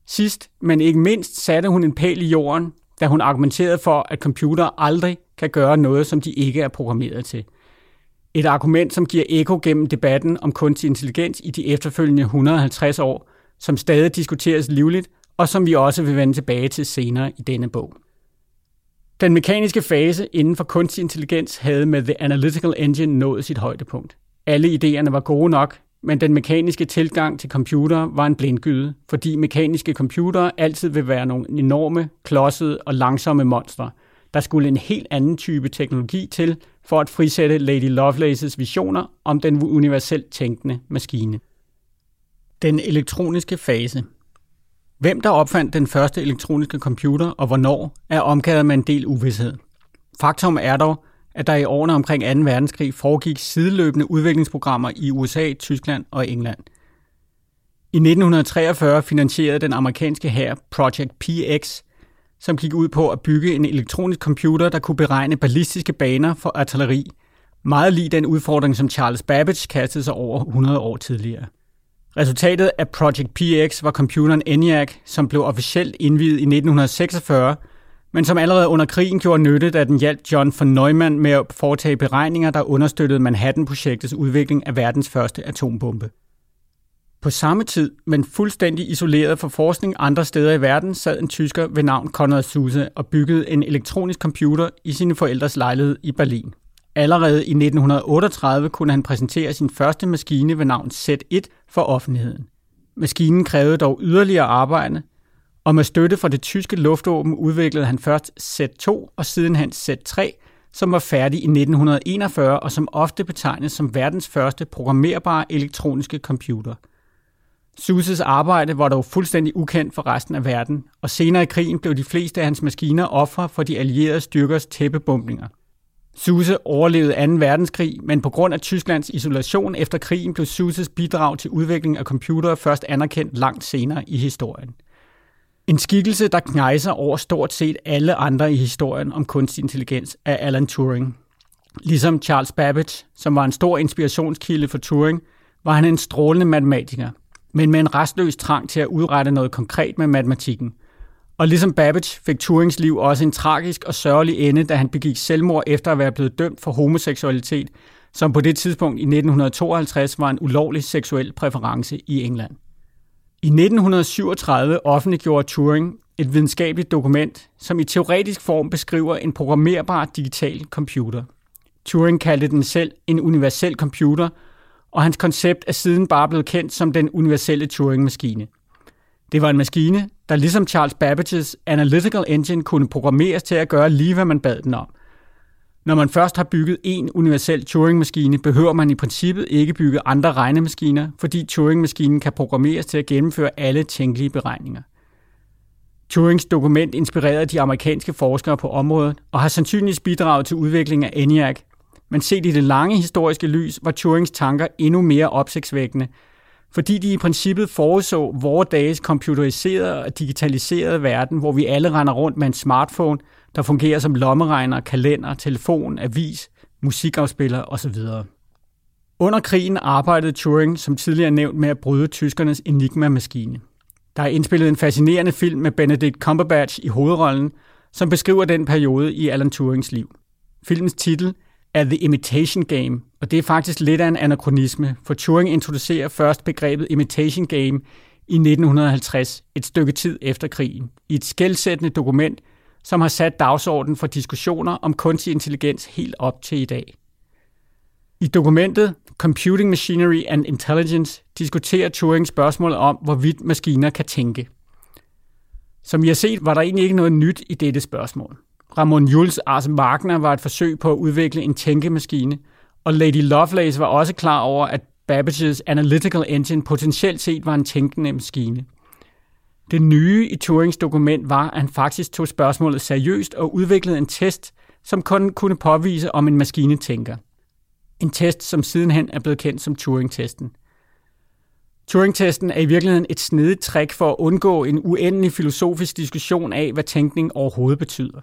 [SPEAKER 1] Sidst, men ikke mindst, satte hun en pæl i jorden, da hun argumenterede for, at computere aldrig kan gøre noget, som de ikke er programmeret til. Et argument, som giver eko gennem debatten om kunstig intelligens i de efterfølgende 150 år, som stadig diskuteres livligt, og som vi også vil vende tilbage til senere i denne bog. Den mekaniske fase inden for kunstig intelligens havde med The Analytical Engine nået sit højdepunkt. Alle idéerne var gode nok, men den mekaniske tilgang til computer var en blindgyde, fordi mekaniske computere altid vil være nogle enorme, klodsede og langsomme monstre. Der skulle en helt anden type teknologi til for at frisætte Lady Lovelaces visioner om den universelt tænkende maskine. Den elektroniske fase Hvem der opfandt den første elektroniske computer og hvornår, er omgivet med en del uvidshed. Faktum er dog, at der i årene omkring 2. verdenskrig foregik sideløbende udviklingsprogrammer i USA, Tyskland og England. I 1943 finansierede den amerikanske hær Project PX, som gik ud på at bygge en elektronisk computer, der kunne beregne ballistiske baner for artilleri, meget lige den udfordring, som Charles Babbage kastede sig over 100 år tidligere. Resultatet af Project PX var computeren ENIAC, som blev officielt indviet i 1946, men som allerede under krigen gjorde nytte, da den hjalp John von Neumann med at foretage beregninger, der understøttede Manhattan-projektets udvikling af verdens første atombombe. På samme tid, men fuldstændig isoleret fra forskning andre steder i verden, sad en tysker ved navn Konrad Zuse og byggede en elektronisk computer i sine forældres lejlighed i Berlin. Allerede i 1938 kunne han præsentere sin første maskine ved navn Z1 for offentligheden. Maskinen krævede dog yderligere arbejde, og med støtte fra det tyske luftvåben udviklede han først Z2 og sidenhen Z3, som var færdig i 1941 og som ofte betegnes som verdens første programmerbare elektroniske computer. Suses arbejde var dog fuldstændig ukendt for resten af verden, og senere i krigen blev de fleste af hans maskiner ofre for de allierede styrkers tæppebumpninger – Suse overlevede 2. verdenskrig, men på grund af Tysklands isolation efter krigen blev Suses bidrag til udvikling af computere først anerkendt langt senere i historien. En skikkelse, der knejser over stort set alle andre i historien om kunstig intelligens, er Alan Turing. Ligesom Charles Babbage, som var en stor inspirationskilde for Turing, var han en strålende matematiker, men med en restløs trang til at udrette noget konkret med matematikken – og ligesom Babbage fik Turings liv også en tragisk og sørgelig ende, da han begik selvmord efter at være blevet dømt for homoseksualitet, som på det tidspunkt i 1952 var en ulovlig seksuel præference i England. I 1937 offentliggjorde Turing et videnskabeligt dokument, som i teoretisk form beskriver en programmerbar digital computer. Turing kaldte den selv en universel computer, og hans koncept er siden bare blevet kendt som den universelle Turing-maskine – det var en maskine, der ligesom Charles Babbages Analytical Engine kunne programmeres til at gøre lige, hvad man bad den om. Når man først har bygget en universel Turing-maskine, behøver man i princippet ikke bygge andre regnemaskiner, fordi Turing-maskinen kan programmeres til at gennemføre alle tænkelige beregninger. Turings dokument inspirerede de amerikanske forskere på området og har sandsynligvis bidraget til udviklingen af ENIAC, men set i det lange historiske lys var Turings tanker endnu mere opsigtsvækkende, fordi de i princippet foreså vores dages computeriserede og digitaliserede verden, hvor vi alle render rundt med en smartphone, der fungerer som lommeregner, kalender, telefon, avis, musikafspiller osv. Under krigen arbejdede Turing, som tidligere nævnt, med at bryde tyskernes Enigma-maskine. Der er indspillet en fascinerende film med Benedict Cumberbatch i hovedrollen, som beskriver den periode i Alan Turings liv. Filmens titel er The Imitation Game, og det er faktisk lidt af en anachronisme, for Turing introducerer først begrebet Imitation Game i 1950, et stykke tid efter krigen, i et skældsættende dokument, som har sat dagsordenen for diskussioner om kunstig intelligens helt op til i dag. I dokumentet Computing Machinery and Intelligence diskuterer Turing spørgsmålet om, hvorvidt maskiner kan tænke. Som I har set, var der egentlig ikke noget nyt i dette spørgsmål. Ramon Jules Ars Wagner var et forsøg på at udvikle en tænkemaskine, og Lady Lovelace var også klar over, at Babbages Analytical Engine potentielt set var en tænkende maskine. Det nye i Turings dokument var, at han faktisk tog spørgsmålet seriøst og udviklede en test, som kun kunne påvise, om en maskine tænker. En test, som sidenhen er blevet kendt som Turing-testen. Turing-testen er i virkeligheden et snedigt trick for at undgå en uendelig filosofisk diskussion af, hvad tænkning overhovedet betyder.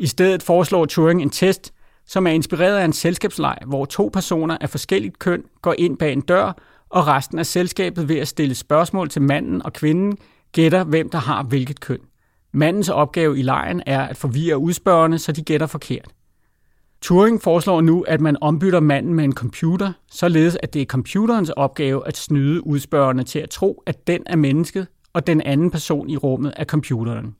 [SPEAKER 1] I stedet foreslår Turing en test, som er inspireret af en selskabsleg, hvor to personer af forskelligt køn går ind bag en dør, og resten af selskabet ved at stille spørgsmål til manden og kvinden gætter, hvem der har hvilket køn. Mandens opgave i lejen er at forvirre udspørgerne, så de gætter forkert. Turing foreslår nu, at man ombytter manden med en computer, således at det er computerens opgave at snyde udspørgerne til at tro, at den er mennesket, og den anden person i rummet er computeren.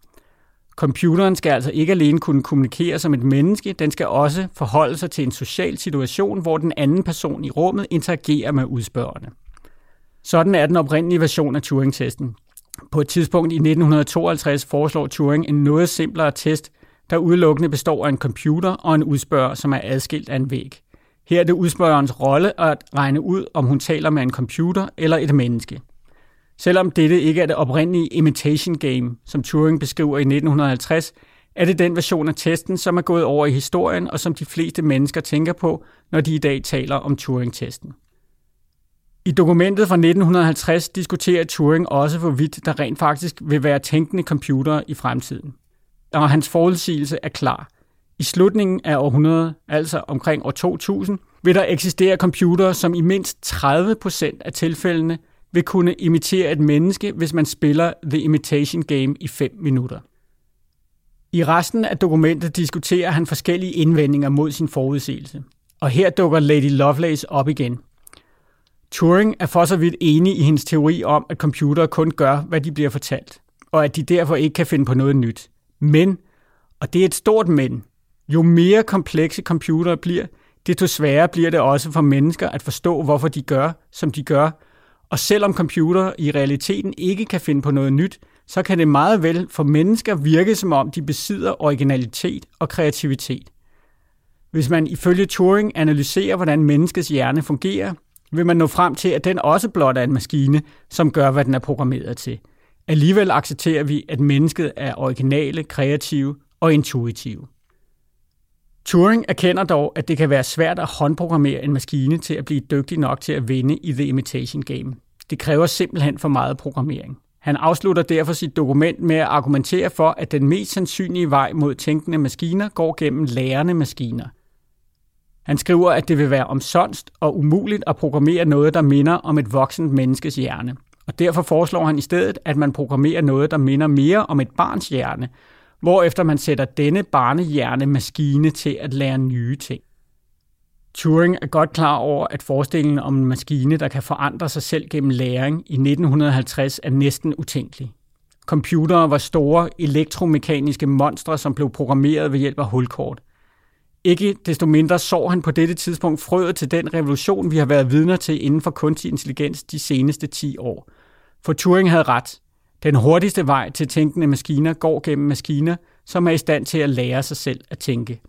[SPEAKER 1] Computeren skal altså ikke alene kunne kommunikere som et menneske, den skal også forholde sig til en social situation, hvor den anden person i rummet interagerer med udspørgerne. Sådan er den oprindelige version af Turing-testen. På et tidspunkt i 1952 foreslår Turing en noget simplere test, der udelukkende består af en computer og en udspørger, som er adskilt af en væg. Her er det udspørgerens rolle at regne ud, om hun taler med en computer eller et menneske. Selvom dette ikke er det oprindelige imitation game, som Turing beskriver i 1950, er det den version af testen, som er gået over i historien og som de fleste mennesker tænker på, når de i dag taler om Turing-testen. I dokumentet fra 1950 diskuterer Turing også, hvorvidt der rent faktisk vil være tænkende computere i fremtiden. Og hans forudsigelse er klar. I slutningen af århundredet, altså omkring år 2000, vil der eksistere computere, som i mindst 30 procent af tilfældene vil kunne imitere et menneske, hvis man spiller The Imitation Game i 5 minutter. I resten af dokumentet diskuterer han forskellige indvendinger mod sin forudsigelse. Og her dukker Lady Lovelace op igen. Turing er for så vidt enig i hendes teori om, at computere kun gør, hvad de bliver fortalt, og at de derfor ikke kan finde på noget nyt. Men, og det er et stort men, jo mere komplekse computere bliver, desto sværere bliver det også for mennesker at forstå, hvorfor de gør, som de gør, og selvom computer i realiteten ikke kan finde på noget nyt, så kan det meget vel for mennesker virke som om de besidder originalitet og kreativitet. Hvis man ifølge Turing analyserer, hvordan menneskets hjerne fungerer, vil man nå frem til, at den også blot er en maskine, som gør, hvad den er programmeret til. Alligevel accepterer vi, at mennesket er originale, kreative og intuitive. Turing erkender dog, at det kan være svært at håndprogrammere en maskine til at blive dygtig nok til at vinde i The Imitation Game. Det kræver simpelthen for meget programmering. Han afslutter derfor sit dokument med at argumentere for, at den mest sandsynlige vej mod tænkende maskiner går gennem lærende maskiner. Han skriver, at det vil være omsonst og umuligt at programmere noget, der minder om et voksent menneskes hjerne. Og derfor foreslår han i stedet, at man programmerer noget, der minder mere om et barns hjerne, hvorefter man sætter denne barnehjerne-maskine til at lære nye ting. Turing er godt klar over, at forestillingen om en maskine, der kan forandre sig selv gennem læring i 1950 er næsten utænkelig. Computere var store elektromekaniske monstre, som blev programmeret ved hjælp af hulkort. Ikke desto mindre så han på dette tidspunkt frøet til den revolution, vi har været vidner til inden for kunstig intelligens de seneste 10 år. For Turing havde ret. Den hurtigste vej til tænkende maskiner går gennem maskiner, som er i stand til at lære sig selv at tænke.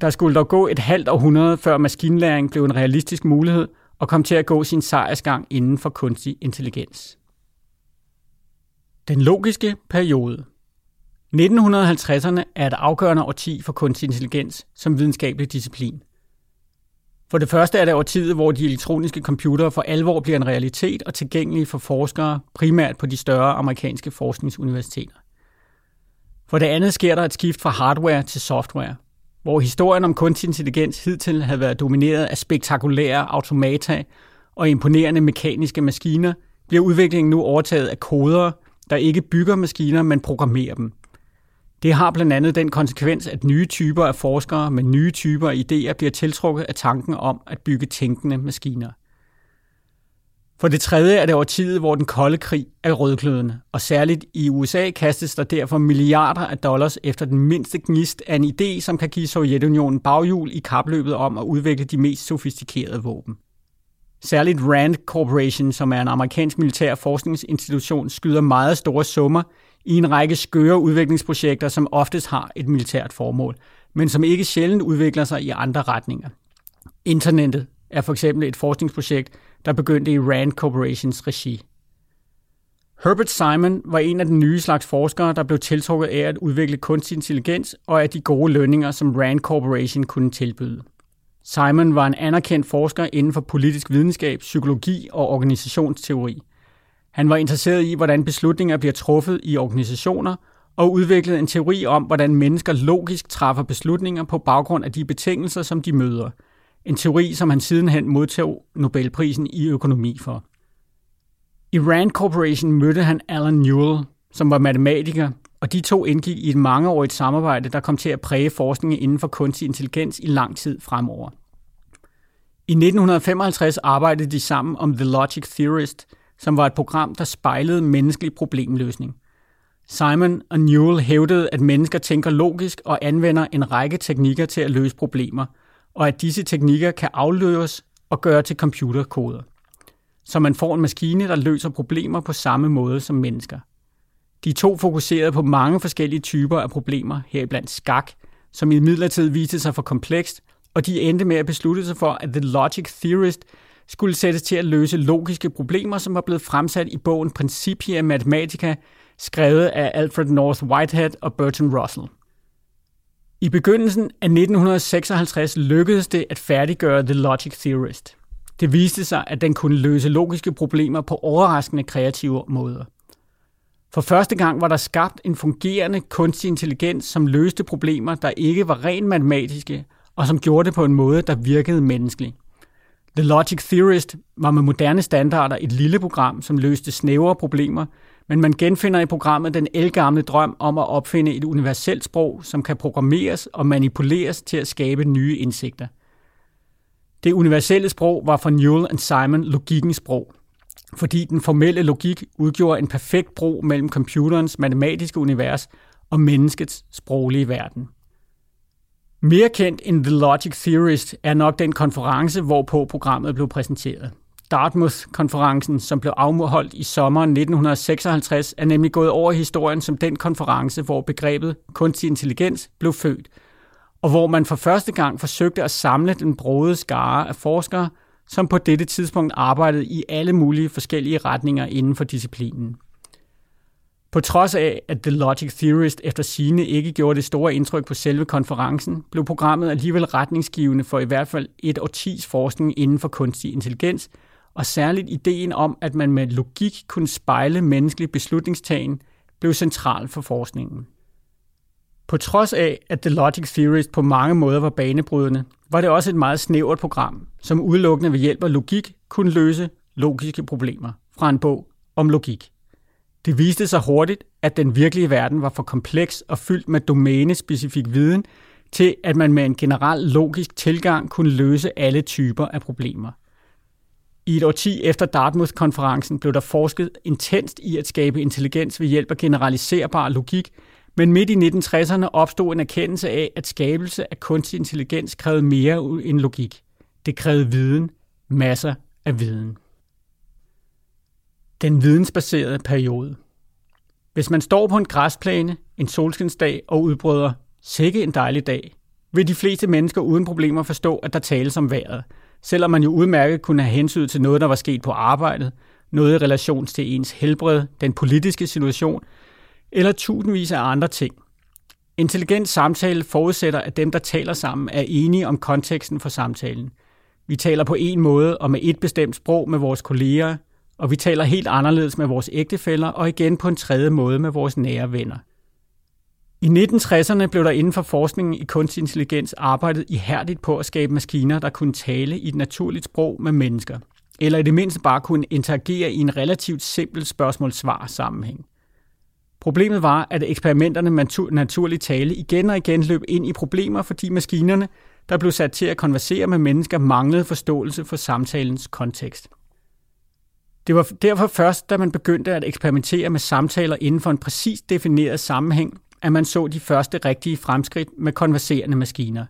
[SPEAKER 1] Der skulle dog gå et halvt århundrede, før maskinlæring blev en realistisk mulighed og kom til at gå sin sejrsgang inden for kunstig intelligens. Den logiske periode 1950'erne er et afgørende årti for kunstig intelligens som videnskabelig disciplin. For det første er det årtiet, hvor de elektroniske computere for alvor bliver en realitet og tilgængelige for forskere, primært på de større amerikanske forskningsuniversiteter. For det andet sker der et skift fra hardware til software, hvor historien om kunstig intelligens hidtil havde været domineret af spektakulære automata og imponerende mekaniske maskiner, bliver udviklingen nu overtaget af kodere, der ikke bygger maskiner, men programmerer dem. Det har blandt andet den konsekvens, at nye typer af forskere med nye typer af idéer bliver tiltrukket af tanken om at bygge tænkende maskiner. For det tredje er det over tid, hvor den kolde krig er rødklødende, og særligt i USA kastes der derfor milliarder af dollars efter den mindste gnist af en idé, som kan give Sovjetunionen baghjul i kapløbet om at udvikle de mest sofistikerede våben. Særligt RAND Corporation, som er en amerikansk militær forskningsinstitution, skyder meget store summer i en række skøre udviklingsprojekter, som oftest har et militært formål, men som ikke sjældent udvikler sig i andre retninger. Internettet er for eksempel et forskningsprojekt, der begyndte i Rand Corporations regi. Herbert Simon var en af den nye slags forskere, der blev tiltrukket af at udvikle kunstig intelligens og af de gode lønninger, som Rand Corporation kunne tilbyde. Simon var en anerkendt forsker inden for politisk videnskab, psykologi og organisationsteori – han var interesseret i, hvordan beslutninger bliver truffet i organisationer, og udviklede en teori om, hvordan mennesker logisk træffer beslutninger på baggrund af de betingelser, som de møder. En teori, som han sidenhen modtog Nobelprisen i økonomi for. I Rand Corporation mødte han Alan Newell, som var matematiker, og de to indgik i et mangeårigt samarbejde, der kom til at præge forskningen inden for kunstig intelligens i lang tid fremover. I 1955 arbejdede de sammen om The Logic Theorist, som var et program, der spejlede menneskelig problemløsning. Simon og Newell hævdede, at mennesker tænker logisk og anvender en række teknikker til at løse problemer, og at disse teknikker kan afløses og gøre til computerkoder. Så man får en maskine, der løser problemer på samme måde som mennesker. De to fokuserede på mange forskellige typer af problemer, heriblandt skak, som i midlertid viste sig for komplekst, og de endte med at beslutte sig for, at The Logic Theorist skulle sættes til at løse logiske problemer, som var blevet fremsat i bogen Principia Mathematica, skrevet af Alfred North Whitehead og Bertrand Russell. I begyndelsen af 1956 lykkedes det at færdiggøre The Logic Theorist. Det viste sig, at den kunne løse logiske problemer på overraskende kreative måder. For første gang var der skabt en fungerende kunstig intelligens, som løste problemer, der ikke var rent matematiske, og som gjorde det på en måde, der virkede menneskelig. The Logic Theorist var med moderne standarder et lille program, som løste snævre problemer, men man genfinder i programmet den elgamle drøm om at opfinde et universelt sprog, som kan programmeres og manipuleres til at skabe nye indsigter. Det universelle sprog var for Newell and Simon logikkens sprog, fordi den formelle logik udgjorde en perfekt bro mellem computerens matematiske univers og menneskets sproglige verden. Mere kendt end The Logic Theorist er nok den konference, hvorpå programmet blev præsenteret. Dartmouth-konferencen, som blev afholdt i sommeren 1956, er nemlig gået over i historien som den konference, hvor begrebet kunstig intelligens blev født, og hvor man for første gang forsøgte at samle den brode skare af forskere, som på dette tidspunkt arbejdede i alle mulige forskellige retninger inden for disciplinen. På trods af, at The Logic Theorist efter sine ikke gjorde det store indtryk på selve konferencen, blev programmet alligevel retningsgivende for i hvert fald et årtis forskning inden for kunstig intelligens, og særligt ideen om, at man med logik kunne spejle menneskelig beslutningstagen, blev central for forskningen. På trods af, at The Logic Theorist på mange måder var banebrydende, var det også et meget snævert program, som udelukkende ved hjælp af logik kunne løse logiske problemer fra en bog om logik. Det viste sig hurtigt, at den virkelige verden var for kompleks og fyldt med domænespecifik viden, til at man med en generel logisk tilgang kunne løse alle typer af problemer. I et årti efter Dartmouth-konferencen blev der forsket intenst i at skabe intelligens ved hjælp af generaliserbar logik, men midt i 1960'erne opstod en erkendelse af, at skabelse af kunstig intelligens krævede mere end logik. Det krævede viden, masser af viden. Den vidensbaserede periode. Hvis man står på en græsplæne en solskinsdag og udbryder sikke en dejlig dag, vil de fleste mennesker uden problemer forstå, at der tales om vejret, selvom man jo udmærket kunne have hensyn til noget, der var sket på arbejdet, noget i relation til ens helbred, den politiske situation, eller tusindvis af andre ting. Intelligent samtale forudsætter, at dem, der taler sammen, er enige om konteksten for samtalen. Vi taler på en måde og med et bestemt sprog med vores kolleger, og vi taler helt anderledes med vores ægtefæller og igen på en tredje måde med vores nære venner. I 1960'erne blev der inden for forskningen i kunstig intelligens arbejdet ihærdigt på at skabe maskiner, der kunne tale i et naturligt sprog med mennesker, eller i det mindste bare kunne interagere i en relativt simpel spørgsmål-svar-sammenhæng. Problemet var, at eksperimenterne med naturlig tale igen og igen løb ind i problemer, fordi maskinerne, der blev sat til at konversere med mennesker, manglede forståelse for samtalens kontekst. Det var derfor først, da man begyndte at eksperimentere med samtaler inden for en præcis defineret sammenhæng, at man så de første rigtige fremskridt med konverserende maskiner.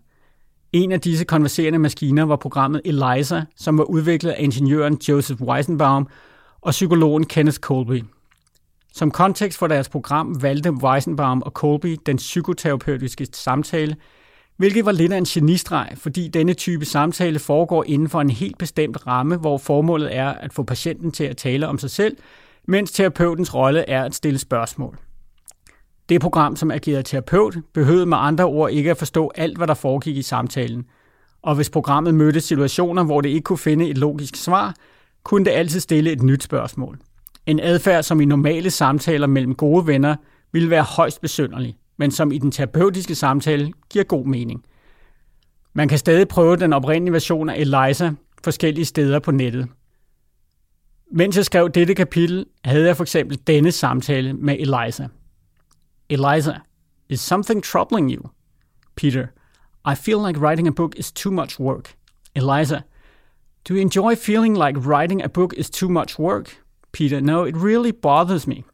[SPEAKER 1] En af disse konverserende maskiner var programmet ELIZA, som var udviklet af ingeniøren Joseph Weizenbaum og psykologen Kenneth Colby. Som kontekst for deres program valgte Weizenbaum og Colby den psykoterapeutiske samtale, hvilket var lidt af en genistreg, fordi denne type samtale foregår inden for en helt bestemt ramme, hvor formålet er at få patienten til at tale om sig selv, mens terapeutens rolle er at stille spørgsmål. Det program, som agerede terapeut, behøvede med andre ord ikke at forstå alt, hvad der foregik i samtalen. Og hvis programmet mødte situationer, hvor det ikke kunne finde et logisk svar, kunne det altid stille et nyt spørgsmål. En adfærd, som i normale samtaler mellem gode venner ville være højst besynderlig, men som i den terapeutiske samtale giver god mening. Man kan stadig prøve den oprindelige version af Eliza forskellige steder på nettet. Mens jeg skrev dette kapitel, havde jeg for eksempel denne samtale med Eliza. Eliza, is something troubling you? Peter, I feel like writing a book is too much work. Eliza, do you enjoy feeling like writing a book is too much work? Peter, no, it really bothers me.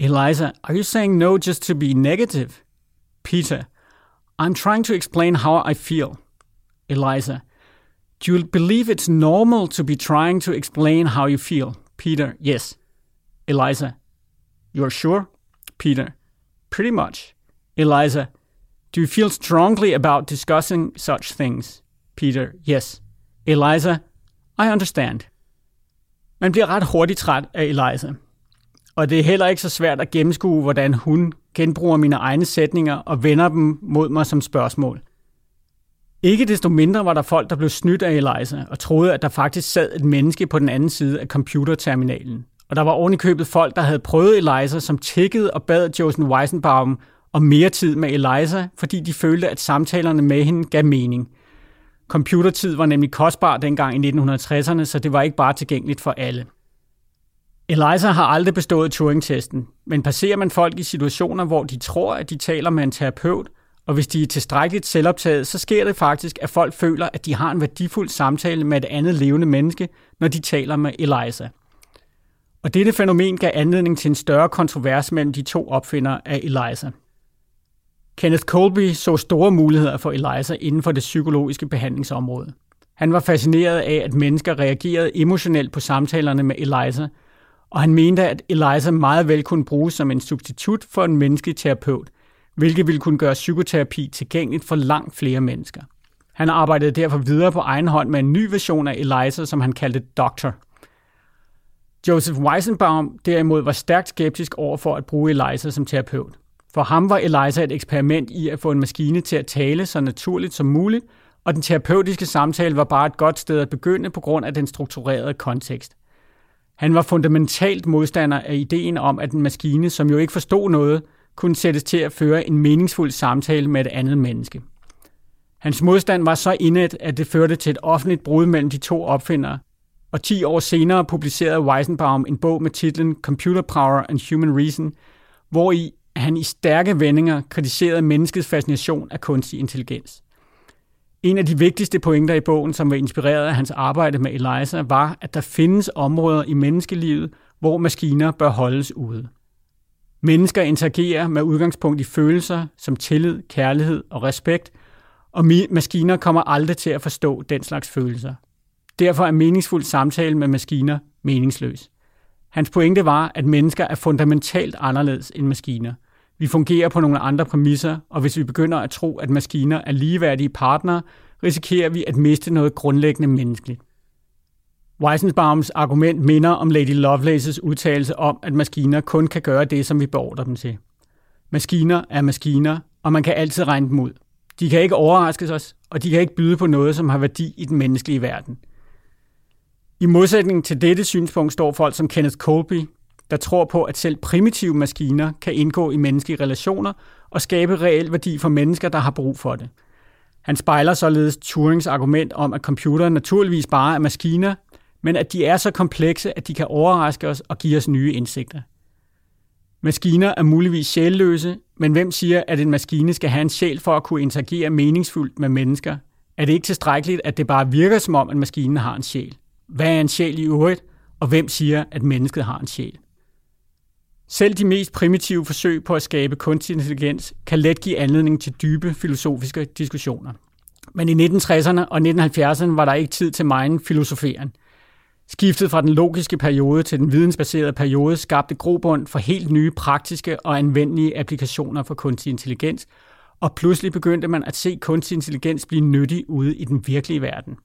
[SPEAKER 1] Eliza, are you saying no just to be negative? Peter, I'm trying to explain how I feel. Eliza, do you believe it's normal to be trying to explain how you feel? Peter, yes. Eliza, you're sure? Peter, pretty much. Eliza, do you feel strongly about discussing such things? Peter, yes. Eliza, I understand. Man bliver ret hurtigt træt af Eliza. Og det er heller ikke så svært at gennemskue, hvordan hun genbruger mine egne sætninger og vender dem mod mig som spørgsmål. Ikke desto mindre var der folk, der blev snydt af Eliza og troede, at der faktisk sad et menneske på den anden side af computerterminalen. Og der var ovenikøbet folk, der havde prøvet Eliza, som tækkede og bad Josen Weisenbaum om mere tid med Eliza, fordi de følte, at samtalerne med hende gav mening. Computertid var nemlig kostbar dengang i 1960'erne, så det var ikke bare tilgængeligt for alle. Eliza har aldrig bestået Turing-testen, men passerer man folk i situationer, hvor de tror, at de taler med en terapeut, og hvis de er tilstrækkeligt selvoptaget, så sker det faktisk, at folk føler, at de har en værdifuld samtale med et andet levende menneske, når de taler med Eliza. Og dette fænomen gav anledning til en større kontrovers mellem de to opfindere af Eliza. Kenneth Colby så store muligheder for Eliza inden for det psykologiske behandlingsområde. Han var fascineret af, at mennesker reagerede emotionelt på samtalerne med Eliza, og han mente, at Eliza meget vel kunne bruges som en substitut for en menneskelig terapeut, hvilket ville kunne gøre psykoterapi tilgængeligt for langt flere mennesker. Han arbejdede derfor videre på egen hånd med en ny version af Eliza, som han kaldte Doctor. Joseph Weisenbaum derimod var stærkt skeptisk over for at bruge Eliza som terapeut. For ham var Eliza et eksperiment i at få en maskine til at tale så naturligt som muligt, og den terapeutiske samtale var bare et godt sted at begynde på grund af den strukturerede kontekst. Han var fundamentalt modstander af ideen om, at en maskine, som jo ikke forstod noget, kunne sættes til at føre en meningsfuld samtale med et andet menneske. Hans modstand var så indet, at det førte til et offentligt brud mellem de to opfindere, og 10 år senere publicerede Weisenbaum en bog med titlen Computer Power and Human Reason, hvor i han i stærke vendinger kritiserede menneskets fascination af kunstig intelligens. En af de vigtigste pointer i bogen, som var inspireret af hans arbejde med Eliza, var, at der findes områder i menneskelivet, hvor maskiner bør holdes ude. Mennesker interagerer med udgangspunkt i følelser som tillid, kærlighed og respekt, og maskiner kommer aldrig til at forstå den slags følelser. Derfor er meningsfuld samtale med maskiner meningsløs. Hans pointe var, at mennesker er fundamentalt anderledes end maskiner. Vi fungerer på nogle andre præmisser, og hvis vi begynder at tro, at maskiner er ligeværdige partnere, risikerer vi at miste noget grundlæggende menneskeligt. Weissenbaums argument minder om Lady Lovelaces udtalelse om, at maskiner kun kan gøre det, som vi beordrer dem til. Maskiner er maskiner, og man kan altid regne dem ud. De kan ikke overraske os, og de kan ikke byde på noget, som har værdi i den menneskelige verden. I modsætning til dette synspunkt står folk som Kenneth Colby, der tror på, at selv primitive maskiner kan indgå i menneskelige relationer og skabe reel værdi for mennesker, der har brug for det. Han spejler således Turings argument om, at computere naturligvis bare er maskiner, men at de er så komplekse, at de kan overraske os og give os nye indsigter. Maskiner er muligvis sjælløse, men hvem siger, at en maskine skal have en sjæl for at kunne interagere meningsfuldt med mennesker? Er det ikke tilstrækkeligt, at det bare virker som om, at maskinen har en sjæl? Hvad er en sjæl i øvrigt, og hvem siger, at mennesket har en sjæl? Selv de mest primitive forsøg på at skabe kunstig intelligens kan let give anledning til dybe filosofiske diskussioner. Men i 1960'erne og 1970'erne var der ikke tid til megen filosoferen – Skiftet fra den logiske periode til den vidensbaserede periode skabte grobund for helt nye praktiske og anvendelige applikationer for kunstig intelligens, og pludselig begyndte man at se kunstig intelligens blive nyttig ude i den virkelige verden.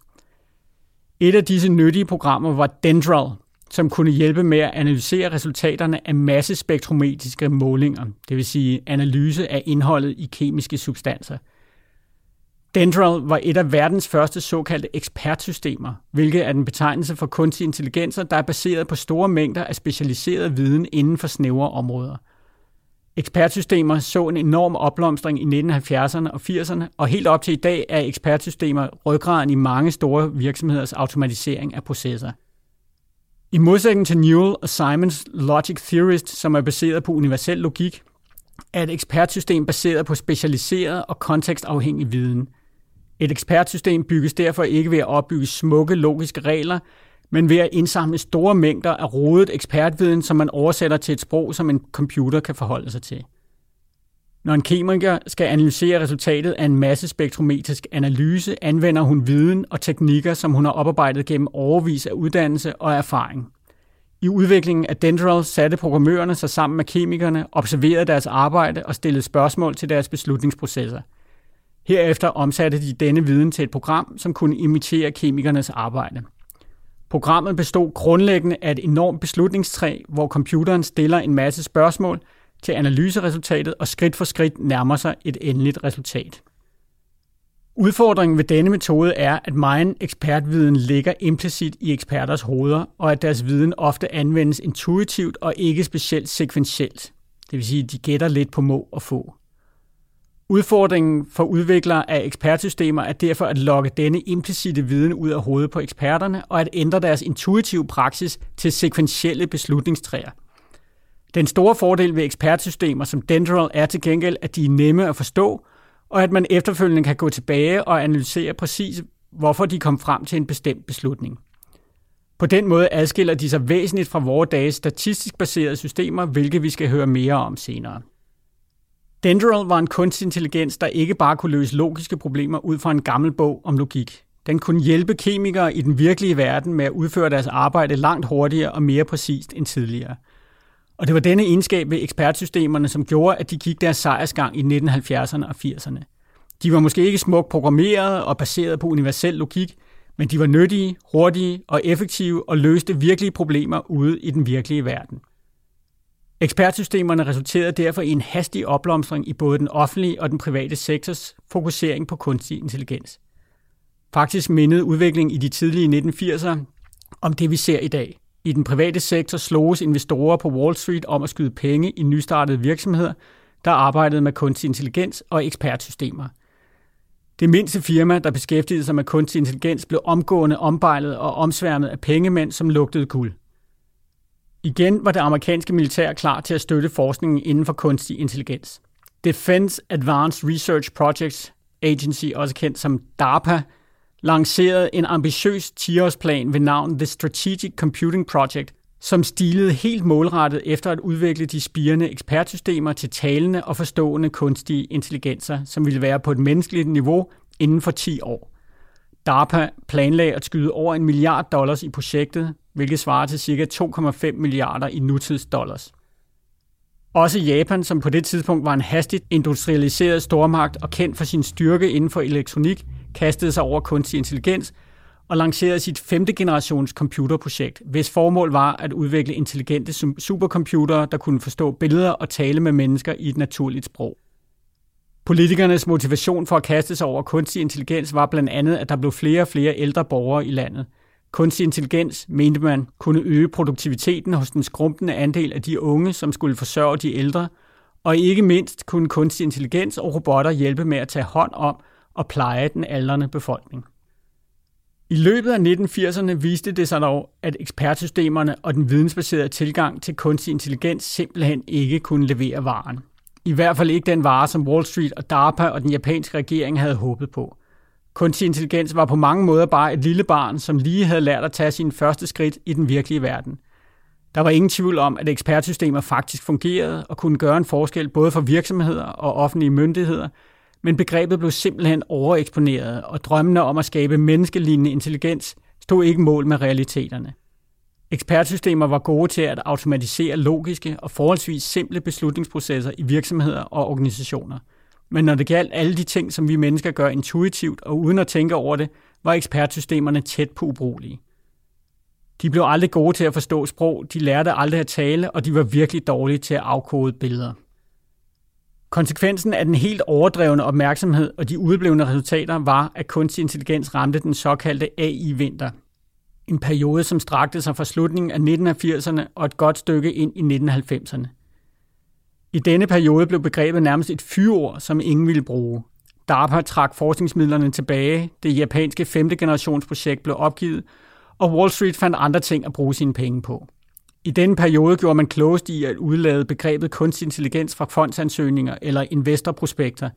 [SPEAKER 1] Et af disse nyttige programmer var Dendral, som kunne hjælpe med at analysere resultaterne af massespektrometriske målinger, det vil sige analyse af indholdet i kemiske substanser. Dendral var et af verdens første såkaldte ekspertsystemer, hvilket er den betegnelse for kunstig intelligenser, der er baseret på store mængder af specialiseret viden inden for snævre områder. Ekspertsystemer så en enorm opblomstring i 1970'erne og 80'erne, og helt op til i dag er ekspertsystemer ryggraden i mange store virksomheders automatisering af processer. I modsætning til Newell og Simons Logic Theorist, som er baseret på universel logik, er et ekspertsystem baseret på specialiseret og kontekstafhængig viden. Et ekspertsystem bygges derfor ikke ved at opbygge smukke logiske regler, men ved at indsamle store mængder af rodet ekspertviden, som man oversætter til et sprog, som en computer kan forholde sig til. Når en kemiker skal analysere resultatet af en massespektrometrisk analyse, anvender hun viden og teknikker, som hun har oparbejdet gennem overvis af uddannelse og erfaring. I udviklingen af Dendral satte programmørerne sig sammen med kemikerne, observerede deres arbejde og stillede spørgsmål til deres beslutningsprocesser. Herefter omsatte de denne viden til et program, som kunne imitere kemikernes arbejde. Programmet bestod grundlæggende af et enormt beslutningstræ, hvor computeren stiller en masse spørgsmål til analyseresultatet og skridt for skridt nærmer sig et endeligt resultat. Udfordringen ved denne metode er, at meget ekspertviden ligger implicit i eksperters hoveder, og at deres viden ofte anvendes intuitivt og ikke specielt sekventielt. Det vil sige, at de gætter lidt på må og få. Udfordringen for udviklere af ekspertsystemer er derfor at lokke denne implicite viden ud af hovedet på eksperterne og at ændre deres intuitive praksis til sekventielle beslutningstræer. Den store fordel ved ekspertsystemer som Dendral er til gengæld, at de er nemme at forstå, og at man efterfølgende kan gå tilbage og analysere præcis, hvorfor de kom frem til en bestemt beslutning. På den måde adskiller de sig væsentligt fra vores dages statistisk baserede systemer, hvilket vi skal høre mere om senere. Dendral var en kunstig intelligens, der ikke bare kunne løse logiske problemer ud fra en gammel bog om logik. Den kunne hjælpe kemikere i den virkelige verden med at udføre deres arbejde langt hurtigere og mere præcist end tidligere. Og det var denne egenskab ved ekspertsystemerne, som gjorde, at de gik deres sejrsgang i 1970'erne og 80'erne. De var måske ikke smukt programmeret og baseret på universel logik, men de var nyttige, hurtige og effektive og løste virkelige problemer ude i den virkelige verden. Ekspertsystemerne resulterede derfor i en hastig opblomstring i både den offentlige og den private sektors fokusering på kunstig intelligens. Faktisk mindede udviklingen i de tidlige 1980'er om det, vi ser i dag. I den private sektor sloges investorer på Wall Street om at skyde penge i nystartede virksomheder, der arbejdede med kunstig intelligens og ekspertsystemer. Det mindste firma, der beskæftigede sig med kunstig intelligens, blev omgående ombejlet og omsværmet af pengemænd, som lugtede guld. Igen var det amerikanske militær klar til at støtte forskningen inden for kunstig intelligens. Defense Advanced Research Projects Agency, også kendt som DARPA, lancerede en ambitiøs 10-årsplan ved navn The Strategic Computing Project, som stilede helt målrettet efter at udvikle de spirende ekspertsystemer til talende og forstående kunstige intelligenser, som ville være på et menneskeligt niveau inden for 10 år. DARPA planlagde at skyde over en milliard dollars i projektet, hvilket svarer til ca. 2,5 milliarder i nutidsdollars. Også Japan, som på det tidspunkt var en hastigt industrialiseret stormagt og kendt for sin styrke inden for elektronik, kastede sig over kunstig intelligens og lancerede sit femte generations computerprojekt, hvis formål var at udvikle intelligente supercomputere, der kunne forstå billeder og tale med mennesker i et naturligt sprog. Politikernes motivation for at kaste sig over kunstig intelligens var blandt andet, at der blev flere og flere ældre borgere i landet. Kunstig intelligens, mente man, kunne øge produktiviteten hos den skrumpende andel af de unge, som skulle forsørge de ældre, og ikke mindst kunne kunstig intelligens og robotter hjælpe med at tage hånd om og pleje den aldrende befolkning. I løbet af 1980'erne viste det sig dog, at ekspertsystemerne og den vidensbaserede tilgang til kunstig intelligens simpelthen ikke kunne levere varen. I hvert fald ikke den vare, som Wall Street og DARPA og den japanske regering havde håbet på. Kunstig intelligens var på mange måder bare et lille barn, som lige havde lært at tage sine første skridt i den virkelige verden. Der var ingen tvivl om, at ekspertsystemer faktisk fungerede og kunne gøre en forskel både for virksomheder og offentlige myndigheder, men begrebet blev simpelthen overeksponeret, og drømmene om at skabe menneskelignende intelligens stod ikke mål med realiteterne. Ekspertsystemer var gode til at automatisere logiske og forholdsvis simple beslutningsprocesser i virksomheder og organisationer. Men når det galt alle de ting, som vi mennesker gør intuitivt og uden at tænke over det, var ekspertsystemerne tæt på ubrugelige. De blev aldrig gode til at forstå sprog, de lærte aldrig at tale, og de var virkelig dårlige til at afkode billeder. Konsekvensen af den helt overdrevne opmærksomhed og de udeblevende resultater var, at kunstig intelligens ramte den såkaldte AI-vinter. En periode, som strakte sig fra slutningen af 1980'erne og et godt stykke ind i 1990'erne. I denne periode blev begrebet nærmest et fyreord, som ingen ville bruge. DARPA trak forskningsmidlerne tilbage, det japanske femte generationsprojekt blev opgivet, og Wall Street fandt andre ting at bruge sine penge på. I denne periode gjorde man klogest i at udlade begrebet kunstig intelligens fra fondsansøgninger eller investorprospekter.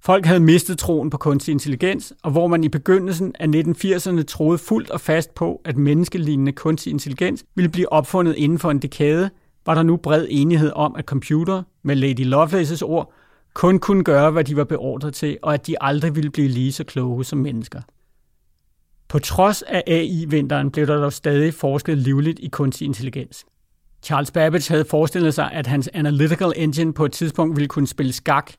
[SPEAKER 1] Folk havde mistet troen på kunstig intelligens, og hvor man i begyndelsen af 1980'erne troede fuldt og fast på, at menneskelignende kunstig intelligens ville blive opfundet inden for en dekade, var der nu bred enighed om, at computer, med Lady Lovelaces ord, kun kunne gøre, hvad de var beordret til, og at de aldrig ville blive lige så kloge som mennesker. På trods af AI-vinteren blev der dog stadig forsket livligt i kunstig intelligens. Charles Babbage havde forestillet sig, at hans analytical engine på et tidspunkt ville kunne spille skak,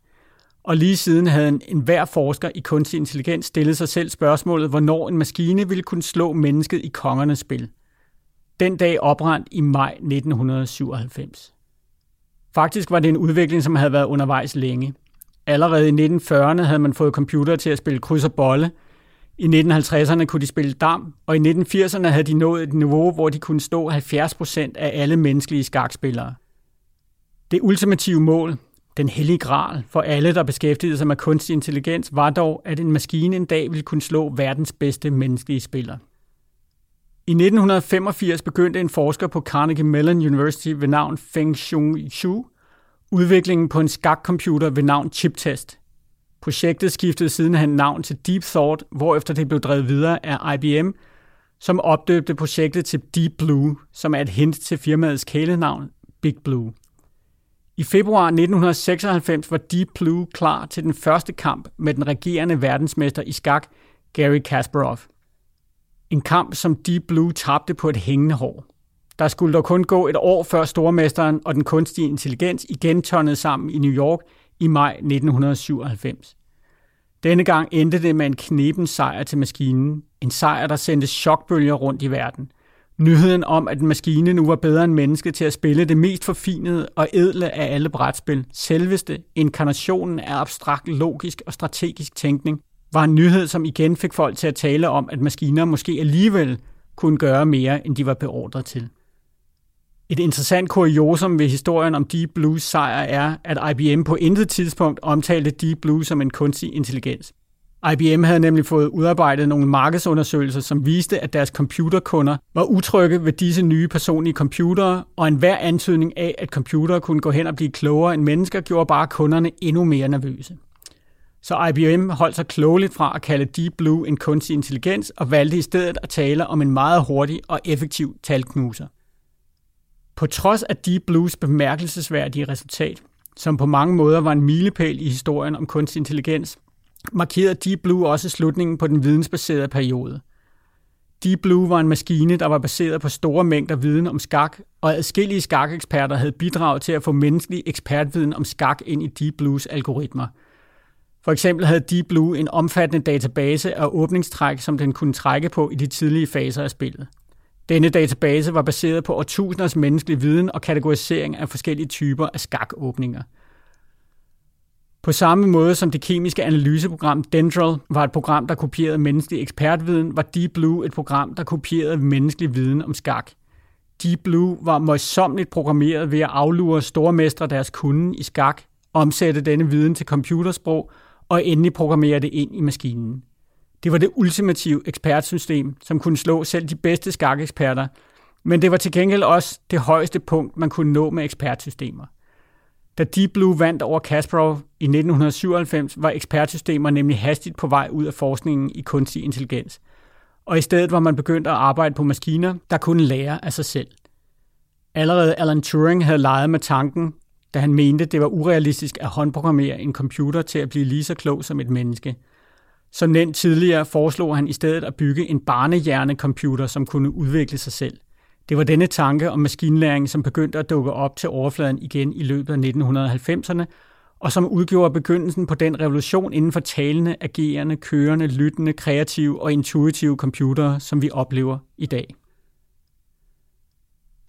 [SPEAKER 1] og lige siden havde en, enhver forsker i kunstig intelligens stillet sig selv spørgsmålet, hvornår en maskine ville kunne slå mennesket i kongernes spil. Den dag oprandt i maj 1997. Faktisk var det en udvikling, som havde været undervejs længe. Allerede i 1940'erne havde man fået computer til at spille kryds og bolle – i 1950'erne kunne de spille dam, og i 1980'erne havde de nået et niveau, hvor de kunne stå 70% af alle menneskelige skakspillere. Det ultimative mål, den hellige gral for alle, der beskæftigede sig med kunstig intelligens, var dog, at en maskine en dag ville kunne slå verdens bedste menneskelige spiller. I 1985 begyndte en forsker på Carnegie Mellon University ved navn Feng Xiong Shu udviklingen på en skakcomputer ved navn ChipTest – Projektet skiftede sidenhen navn til Deep Thought, hvorefter det blev drevet videre af IBM, som opdøbte projektet til Deep Blue, som er et hint til firmaets kælenavn Big Blue. I februar 1996 var Deep Blue klar til den første kamp med den regerende verdensmester i skak, Gary Kasparov. En kamp, som Deep Blue tabte på et hængende hår. Der skulle dog kun gå et år før stormesteren og den kunstige intelligens igen tørnede sammen i New York i maj 1997. Denne gang endte det med en knepen sejr til maskinen. En sejr, der sendte chokbølger rundt i verden. Nyheden om, at en maskine nu var bedre end menneske til at spille det mest forfinede og edle af alle brætspil, selveste inkarnationen af abstrakt, logisk og strategisk tænkning, var en nyhed, som igen fik folk til at tale om, at maskiner måske alligevel kunne gøre mere, end de var beordret til. Et interessant kuriosum ved historien om Deep Blues sejr er, at IBM på intet tidspunkt omtalte Deep Blue som en kunstig intelligens. IBM havde nemlig fået udarbejdet nogle markedsundersøgelser, som viste, at deres computerkunder var utrygge ved disse nye personlige computere, og enhver antydning af, at computere kunne gå hen og blive klogere end mennesker, gjorde bare kunderne endnu mere nervøse. Så IBM holdt sig klogeligt fra at kalde Deep Blue en kunstig intelligens og valgte i stedet at tale om en meget hurtig og effektiv talknuser. På trods af Deep Blues bemærkelsesværdige resultat, som på mange måder var en milepæl i historien om kunstig intelligens, markerede Deep Blue også slutningen på den vidensbaserede periode. Deep Blue var en maskine, der var baseret på store mængder viden om skak, og adskillige skakeksperter havde bidraget til at få menneskelig ekspertviden om skak ind i Deep Blues algoritmer. For eksempel havde Deep Blue en omfattende database af åbningstræk, som den kunne trække på i de tidlige faser af spillet. Denne database var baseret på årtusinders menneskelig viden og kategorisering af forskellige typer af skakåbninger. På samme måde som det kemiske analyseprogram Dendral var et program, der kopierede menneskelig ekspertviden, var Deep Blue et program, der kopierede menneskelig viden om skak. Deep Blue var møjsommeligt programmeret ved at aflure stormestre deres kunden i skak, omsætte denne viden til computersprog og endelig programmere det ind i maskinen. Det var det ultimative ekspertsystem, som kunne slå selv de bedste skakeksperter, men det var til gengæld også det højeste punkt, man kunne nå med ekspertsystemer. Da Deep Blue vandt over Kasparov i 1997, var ekspertsystemer nemlig hastigt på vej ud af forskningen i kunstig intelligens. Og i stedet var man begyndt at arbejde på maskiner, der kunne lære af sig selv. Allerede Alan Turing havde leget med tanken, da han mente, det var urealistisk at håndprogrammere en computer til at blive lige så klog som et menneske – som nævnt tidligere foreslog han i stedet at bygge en barnehjernecomputer, som kunne udvikle sig selv. Det var denne tanke om maskinlæring, som begyndte at dukke op til overfladen igen i løbet af 1990'erne, og som udgjorde begyndelsen på den revolution inden for talende, agerende, kørende, lyttende, kreative og intuitive computere, som vi oplever i dag.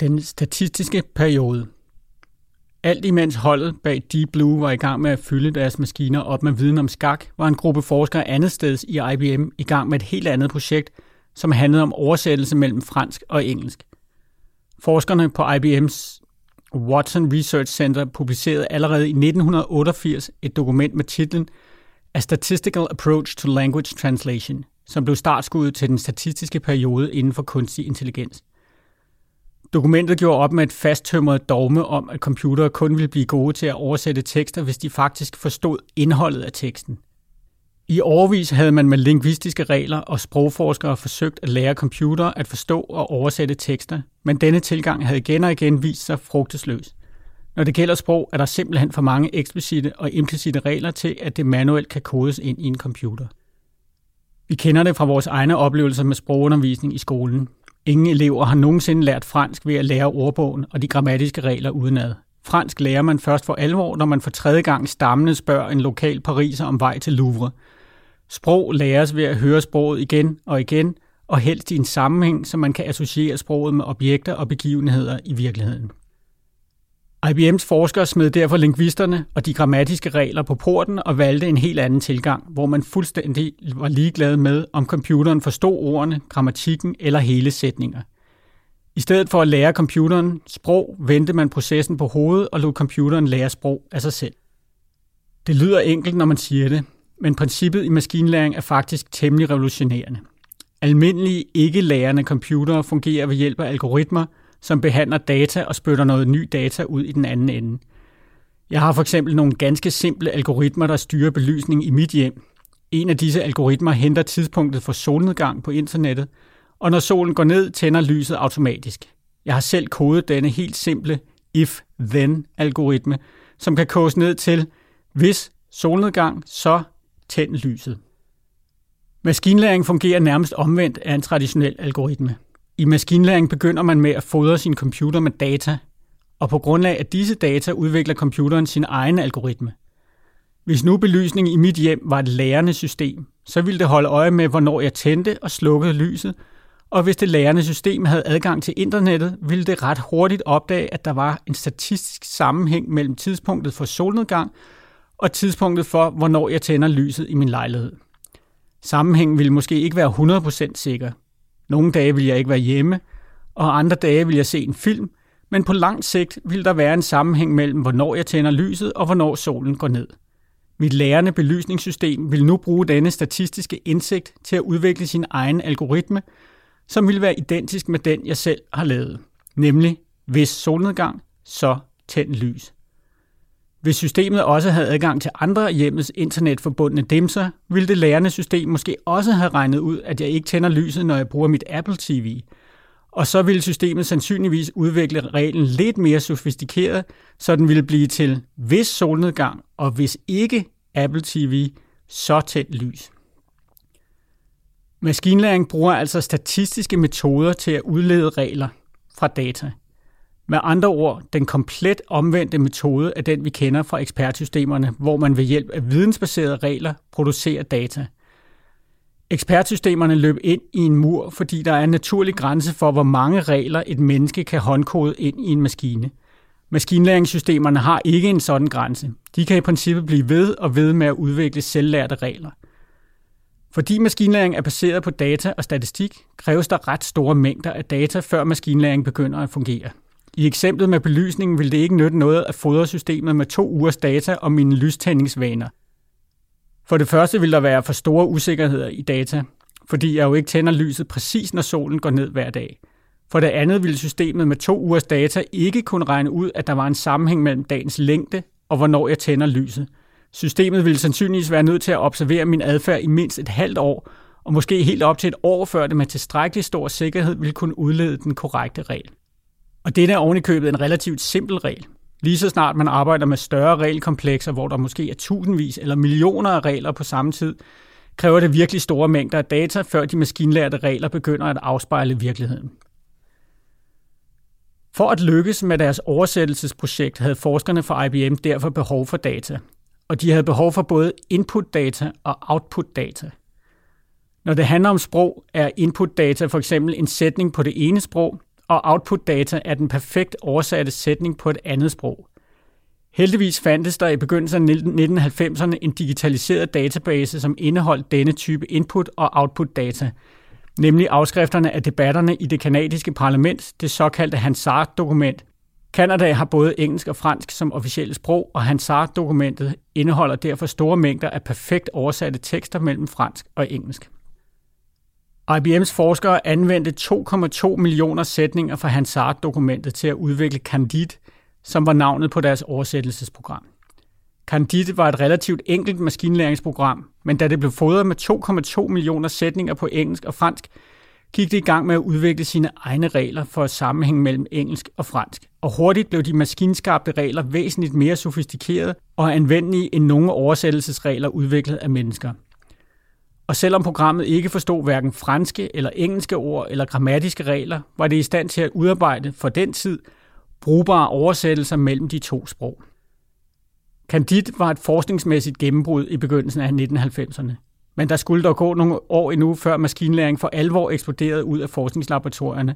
[SPEAKER 1] Den statistiske periode alt imens holdet bag Deep Blue var i gang med at fylde deres maskiner op med viden om skak, var en gruppe forskere andet sted i IBM i gang med et helt andet projekt, som handlede om oversættelse mellem fransk og engelsk. Forskerne på IBM's Watson Research Center publicerede allerede i 1988 et dokument med titlen A Statistical Approach to Language Translation, som blev startskuddet til den statistiske periode inden for kunstig intelligens. Dokumentet gjorde op med et fasttømret dogme om, at computere kun ville blive gode til at oversætte tekster, hvis de faktisk forstod indholdet af teksten. I overvis havde man med lingvistiske regler og sprogforskere forsøgt at lære computere at forstå og oversætte tekster, men denne tilgang havde igen og igen vist sig frugtesløs. Når det gælder sprog, er der simpelthen for mange eksplicite og implicite regler til, at det manuelt kan kodes ind i en computer. Vi kender det fra vores egne oplevelser med sprogundervisning i skolen. Ingen elever har nogensinde lært fransk ved at lære ordbogen og de grammatiske regler udenad. Fransk lærer man først for alvor, når man for tredje gang stammende spørger en lokal pariser om vej til Louvre. Sprog læres ved at høre sproget igen og igen, og helst i en sammenhæng, så man kan associere sproget med objekter og begivenheder i virkeligheden. IBM's forskere smed derfor lingvisterne og de grammatiske regler på porten og valgte en helt anden tilgang, hvor man fuldstændig var ligeglad med, om computeren forstod ordene, grammatikken eller hele sætninger. I stedet for at lære computeren sprog, vendte man processen på hovedet og lod computeren lære sprog af sig selv. Det lyder enkelt, når man siger det, men princippet i maskinlæring er faktisk temmelig revolutionerende. Almindelige ikke-lærende computere fungerer ved hjælp af algoritmer – som behandler data og spytter noget ny data ud i den anden ende. Jeg har for eksempel nogle ganske simple algoritmer, der styrer belysning i mit hjem. En af disse algoritmer henter tidspunktet for solnedgang på internettet, og når solen går ned, tænder lyset automatisk. Jeg har selv kodet denne helt simple if-then-algoritme, som kan koges ned til, hvis solnedgang, så tænd lyset. Maskinlæring fungerer nærmest omvendt af en traditionel algoritme. I maskinlæring begynder man med at fodre sin computer med data, og på grundlag af disse data udvikler computeren sin egen algoritme. Hvis nu belysning i mit hjem var et lærende system, så ville det holde øje med, hvornår jeg tændte og slukkede lyset, og hvis det lærende system havde adgang til internettet, ville det ret hurtigt opdage, at der var en statistisk sammenhæng mellem tidspunktet for solnedgang og tidspunktet for, hvornår jeg tænder lyset i min lejlighed. Sammenhængen ville måske ikke være 100% sikker, nogle dage vil jeg ikke være hjemme, og andre dage vil jeg se en film, men på lang sigt vil der være en sammenhæng mellem, hvornår jeg tænder lyset og hvornår solen går ned. Mit lærende belysningssystem vil nu bruge denne statistiske indsigt til at udvikle sin egen algoritme, som vil være identisk med den, jeg selv har lavet. Nemlig, hvis solnedgang, så tænd lys. Hvis systemet også havde adgang til andre hjemmets internetforbundne dimser, ville det lærende system måske også have regnet ud, at jeg ikke tænder lyset, når jeg bruger mit Apple TV. Og så ville systemet sandsynligvis udvikle reglen lidt mere sofistikeret, så den ville blive til hvis solnedgang, og hvis ikke Apple TV, så tænd lys. Maskinlæring bruger altså statistiske metoder til at udlede regler fra data. Med andre ord, den komplet omvendte metode af den, vi kender fra ekspertsystemerne, hvor man ved hjælp af vidensbaserede regler producerer data. Ekspertsystemerne løb ind i en mur, fordi der er en naturlig grænse for, hvor mange regler et menneske kan håndkode ind i en maskine. Maskinlæringssystemerne har ikke en sådan grænse. De kan i princippet blive ved og ved med at udvikle selvlærte regler. Fordi maskinlæring er baseret på data og statistik, kræves der ret store mængder af data, før maskinlæring begynder at fungere. I eksemplet med belysningen vil det ikke nytte noget at fodre systemet med to ugers data om mine lystændingsvaner. For det første vil der være for store usikkerheder i data, fordi jeg jo ikke tænder lyset præcis, når solen går ned hver dag. For det andet vil systemet med to ugers data ikke kunne regne ud, at der var en sammenhæng mellem dagens længde og hvornår jeg tænder lyset. Systemet vil sandsynligvis være nødt til at observere min adfærd i mindst et halvt år, og måske helt op til et år før det med tilstrækkelig stor sikkerhed vil kunne udlede den korrekte regel. Og det er ovenikøbet en relativt simpel regel. Lige så snart man arbejder med større regelkomplekser, hvor der måske er tusindvis eller millioner af regler på samme tid, kræver det virkelig store mængder af data, før de maskinlærte regler begynder at afspejle virkeligheden. For at lykkes med deres oversættelsesprojekt havde forskerne fra IBM derfor behov for data, og de havde behov for både input-data og output-data. Når det handler om sprog, er input-data for eksempel en sætning på det ene sprog, og output data er den perfekt oversatte sætning på et andet sprog. Heldigvis fandtes der i begyndelsen af 1990'erne en digitaliseret database, som indeholdt denne type input- og output-data, nemlig afskrifterne af debatterne i det kanadiske parlament, det såkaldte Hansard-dokument. Kanada har både engelsk og fransk som officielle sprog, og Hansard-dokumentet indeholder derfor store mængder af perfekt oversatte tekster mellem fransk og engelsk. IBM's forskere anvendte 2,2 millioner sætninger fra Hansard-dokumentet til at udvikle Candide, som var navnet på deres oversættelsesprogram. Candide var et relativt enkelt maskinlæringsprogram, men da det blev fodret med 2,2 millioner sætninger på engelsk og fransk, gik det i gang med at udvikle sine egne regler for sammenhæng mellem engelsk og fransk. Og hurtigt blev de maskinskabte regler væsentligt mere sofistikerede og anvendelige end nogle oversættelsesregler udviklet af mennesker. Og selvom programmet ikke forstod hverken franske eller engelske ord eller grammatiske regler, var det i stand til at udarbejde for den tid brugbare oversættelser mellem de to sprog. Candide var et forskningsmæssigt gennembrud i begyndelsen af 1990'erne. Men der skulle dog gå nogle år endnu, før maskinlæring for alvor eksploderede ud af forskningslaboratorierne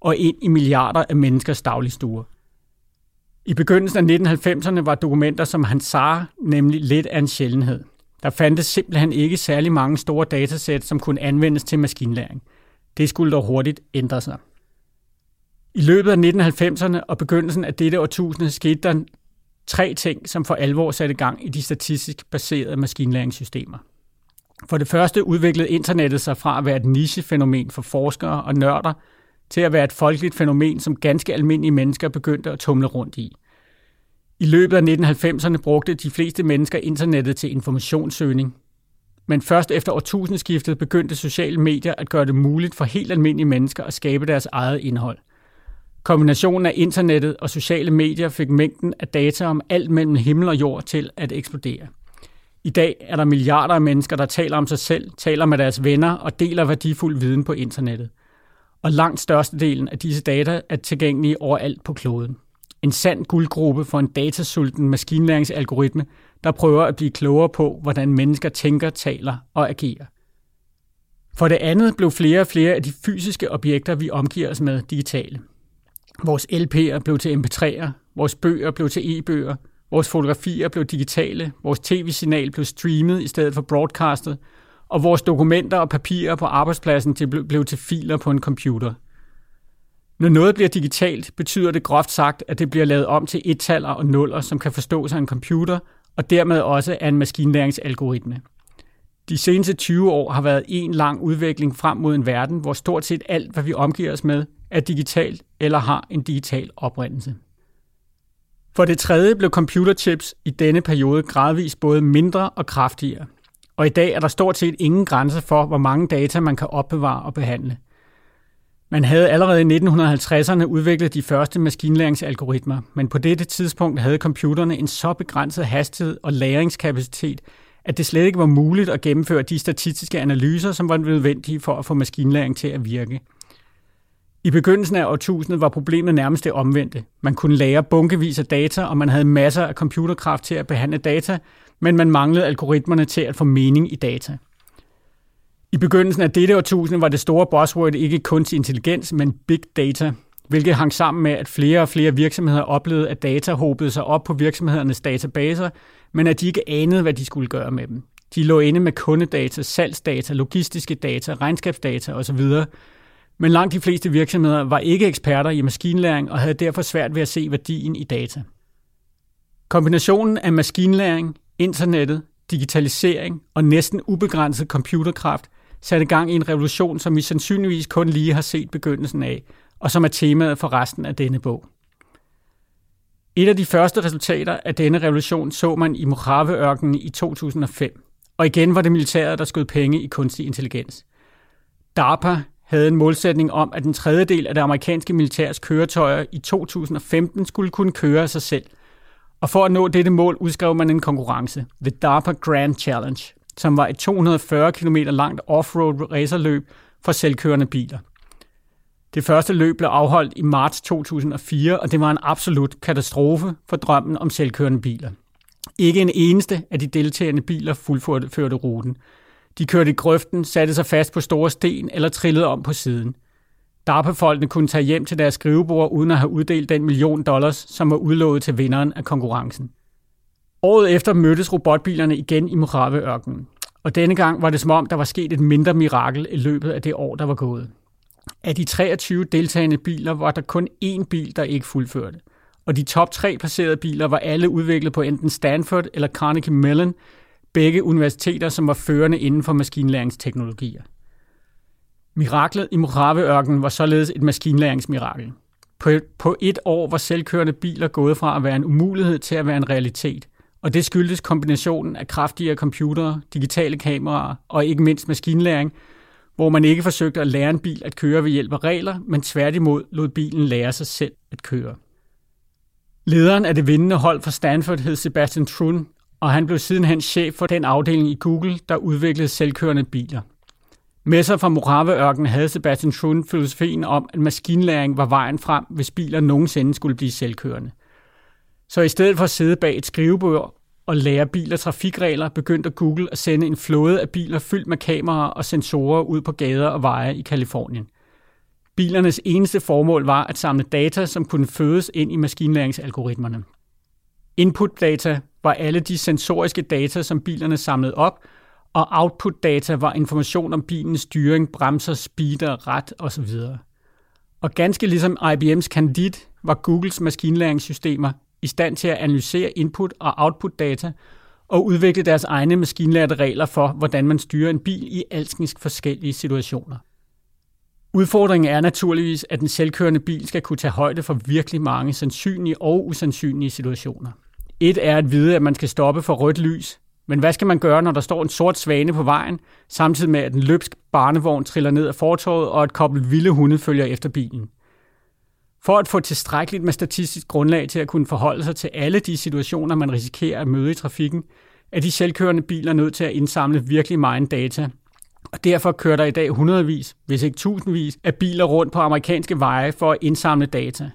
[SPEAKER 1] og ind i milliarder af menneskers dagligstuer. I begyndelsen af 1990'erne var dokumenter som Hansar nemlig lidt af en sjældenhed. Der fandtes simpelthen ikke særlig mange store datasæt, som kunne anvendes til maskinlæring. Det skulle dog hurtigt ændre sig. I løbet af 1990'erne og begyndelsen af dette årtusinde skete der tre ting, som for alvor satte gang i de statistisk baserede maskinlæringssystemer. For det første udviklede internettet sig fra at være et nichefænomen for forskere og nørder, til at være et folkeligt fænomen, som ganske almindelige mennesker begyndte at tumle rundt i. I løbet af 1990'erne brugte de fleste mennesker internettet til informationssøgning, men først efter årtusindskiftet begyndte sociale medier at gøre det muligt for helt almindelige mennesker at skabe deres eget indhold – Kombinationen af internettet og sociale medier fik mængden af data om alt mellem himmel og jord til at eksplodere. I dag er der milliarder af mennesker, der taler om sig selv, taler med deres venner og deler værdifuld viden på internettet. Og langt størstedelen af disse data er tilgængelige overalt på kloden. En sand guldgruppe for en datasulten maskinlæringsalgoritme, der prøver at blive klogere på, hvordan mennesker tænker, taler og agerer. For det andet blev flere og flere af de fysiske objekter, vi omgiver os med, digitale. Vores LP'er blev til MP3'er, vores bøger blev til e-bøger, vores fotografier blev digitale, vores tv-signal blev streamet i stedet for broadcastet, og vores dokumenter og papirer på arbejdspladsen blev til filer på en computer. Når noget bliver digitalt, betyder det groft sagt, at det bliver lavet om til ettaller og nuller, som kan forstås af en computer, og dermed også af en maskinlæringsalgoritme. De seneste 20 år har været en lang udvikling frem mod en verden, hvor stort set alt, hvad vi omgiver os med, er digitalt eller har en digital oprindelse. For det tredje blev computerchips i denne periode gradvist både mindre og kraftigere, og i dag er der stort set ingen grænse for, hvor mange data man kan opbevare og behandle. Man havde allerede i 1950'erne udviklet de første maskinlæringsalgoritmer, men på dette tidspunkt havde computerne en så begrænset hastighed og læringskapacitet, at det slet ikke var muligt at gennemføre de statistiske analyser, som var nødvendige for at få maskinlæring til at virke – i begyndelsen af årtusindet var problemet nærmest det omvendte. Man kunne lære bunkevis af data, og man havde masser af computerkraft til at behandle data, men man manglede algoritmerne til at få mening i data. I begyndelsen af dette årtusinde var det store buzzword ikke kunstig intelligens, men big data, hvilket hang sammen med, at flere og flere virksomheder oplevede, at data hobede sig op på virksomhedernes databaser, men at de ikke anede, hvad de skulle gøre med dem. De lå inde med kundedata, salgsdata, logistiske data, regnskabsdata osv., men langt de fleste virksomheder var ikke eksperter i maskinlæring og havde derfor svært ved at se værdien i data. Kombinationen af maskinlæring, internettet, digitalisering og næsten ubegrænset computerkraft satte gang i en revolution, som vi sandsynligvis kun lige har set begyndelsen af, og som er temaet for resten af denne bog. Et af de første resultater af denne revolution så man i Mojave-ørkenen i 2005, og igen var det militæret, der skød penge i kunstig intelligens. DARPA havde en målsætning om, at en tredjedel af det amerikanske militærs køretøjer i 2015 skulle kunne køre af sig selv. Og for at nå dette mål udskrev man en konkurrence, The DARPA Grand Challenge, som var et 240 km langt offroad racerløb for selvkørende biler. Det første løb blev afholdt i marts 2004, og det var en absolut katastrofe for drømmen om selvkørende biler. Ikke en eneste af de deltagende biler fuldførte ruten – de kørte i grøften, satte sig fast på store sten eller trillede om på siden. DARPA-folkene kunne tage hjem til deres skrivebord uden at have uddelt den million dollars, som var udlovet til vinderen af konkurrencen. Året efter mødtes robotbilerne igen i Mojave-ørkenen. Og denne gang var det som om, der var sket et mindre mirakel i løbet af det år, der var gået. Af de 23 deltagende biler var der kun én bil, der ikke fuldførte. Og de top tre placerede biler var alle udviklet på enten Stanford eller Carnegie Mellon, begge universiteter, som var førende inden for maskinlæringsteknologier. Miraklet i Mojave-ørkenen var således et maskinlæringsmirakel. På, på et år var selvkørende biler gået fra at være en umulighed til at være en realitet. Og det skyldtes kombinationen af kraftigere computere, digitale kameraer og ikke mindst maskinlæring, hvor man ikke forsøgte at lære en bil at køre ved hjælp af regler, men tværtimod lod bilen lære sig selv at køre. Lederen af det vindende hold fra Stanford hed Sebastian Trun, og han blev sidenhen chef for den afdeling i Google, der udviklede selvkørende biler. Med sig fra Mojave-ørkenen havde Sebastian Trun filosofien om, at maskinlæring var vejen frem, hvis biler nogensinde skulle blive selvkørende. Så i stedet for at sidde bag et skrivebord og lære biler trafikregler, begyndte Google at sende en flåde af biler fyldt med kameraer og sensorer ud på gader og veje i Kalifornien. Bilernes eneste formål var at samle data, som kunne fødes ind i maskinlæringsalgoritmerne. Input-data var alle de sensoriske data, som bilerne samlede op, og output-data var information om bilens styring, bremser, speeder, ret osv. Og ganske ligesom IBM's Candid var Googles maskinlæringssystemer i stand til at analysere input- og output-data og udvikle deres egne maskinlærte regler for, hvordan man styrer en bil i alskens forskellige situationer. Udfordringen er naturligvis, at den selvkørende bil skal kunne tage højde for virkelig mange sandsynlige og usandsynlige situationer. Et er at vide, at man skal stoppe for rødt lys, men hvad skal man gøre, når der står en sort svane på vejen, samtidig med, at en løbsk barnevogn triller ned af fortorvet, og et kobbel vilde hunde følger efter bilen? For at få tilstrækkeligt med statistisk grundlag til at kunne forholde sig til alle de situationer, man risikerer at møde i trafikken, er de selvkørende biler nødt til at indsamle virkelig meget data. Og derfor kører der i dag hundredvis, hvis ikke tusindvis, af biler rundt på amerikanske veje for at indsamle data.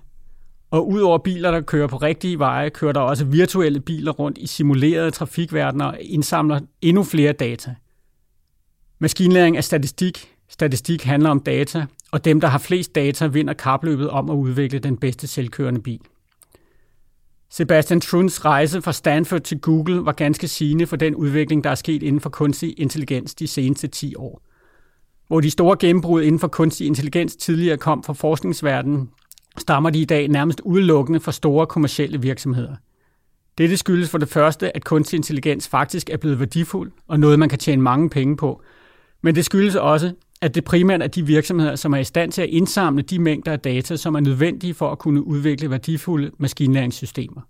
[SPEAKER 1] Og udover biler, der kører på rigtige veje, kører der også virtuelle biler rundt i simulerede trafikverdener og indsamler endnu flere data. Maskinlæring er statistik. Statistik handler om data, og dem, der har flest data, vinder kapløbet om at udvikle den bedste selvkørende bil. Sebastian Truns rejse fra Stanford til Google var ganske sigende for den udvikling, der er sket inden for kunstig intelligens de seneste 10 år. Hvor de store gennembrud inden for kunstig intelligens tidligere kom fra forskningsverdenen, stammer de i dag nærmest udelukkende fra store kommersielle virksomheder. Dette skyldes for det første, at kunstig intelligens faktisk er blevet værdifuld og noget, man kan tjene mange penge på. Men det skyldes også, at det primært er de virksomheder, som er i stand til at indsamle de mængder af data, som er nødvendige for at kunne udvikle værdifulde maskinlæringssystemer.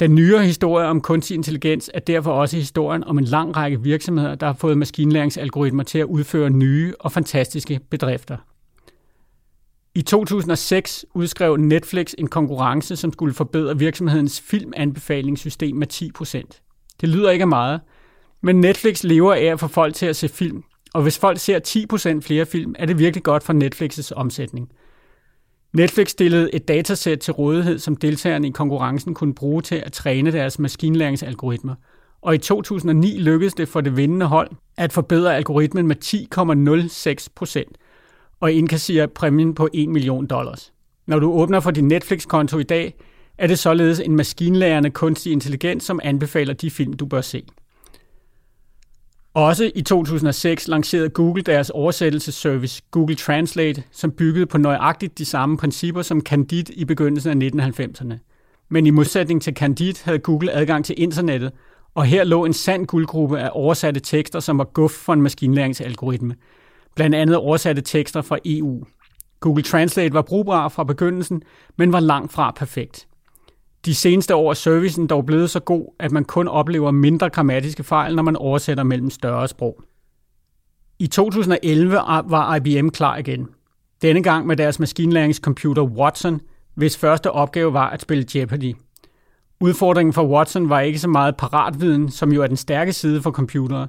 [SPEAKER 1] Den nyere historie om kunstig intelligens er derfor også historien om en lang række virksomheder, der har fået maskinlæringsalgoritmer til at udføre nye og fantastiske bedrifter. I 2006 udskrev Netflix en konkurrence, som skulle forbedre virksomhedens filmanbefalingssystem med 10%. Det lyder ikke af meget, men Netflix lever af at få folk til at se film, og hvis folk ser 10% flere film, er det virkelig godt for Netflix' omsætning. Netflix stillede et datasæt til rådighed, som deltagerne i konkurrencen kunne bruge til at træne deres maskinlæringsalgoritmer. Og i 2009 lykkedes det for det vindende hold at forbedre algoritmen med 10,06 procent og indkassere præmien på 1 million dollars. Når du åbner for din Netflix-konto i dag, er det således en maskinlærende kunstig intelligens, som anbefaler de film, du bør se. Også i 2006 lancerede Google deres oversættelsesservice Google Translate, som byggede på nøjagtigt de samme principper som Candid i begyndelsen af 1990'erne. Men i modsætning til Candid havde Google adgang til internettet, og her lå en sand guldgruppe af oversatte tekster, som var guf for en maskinlæringsalgoritme. Blandt andet oversatte tekster fra EU. Google Translate var brugbar fra begyndelsen, men var langt fra perfekt. De seneste år er servicen dog blevet så god, at man kun oplever mindre grammatiske fejl, når man oversætter mellem større sprog. I 2011 var IBM klar igen. Denne gang med deres maskinlæringscomputer Watson, hvis første opgave var at spille Jeopardy. Udfordringen for Watson var ikke så meget paratviden, som jo er den stærke side for computere.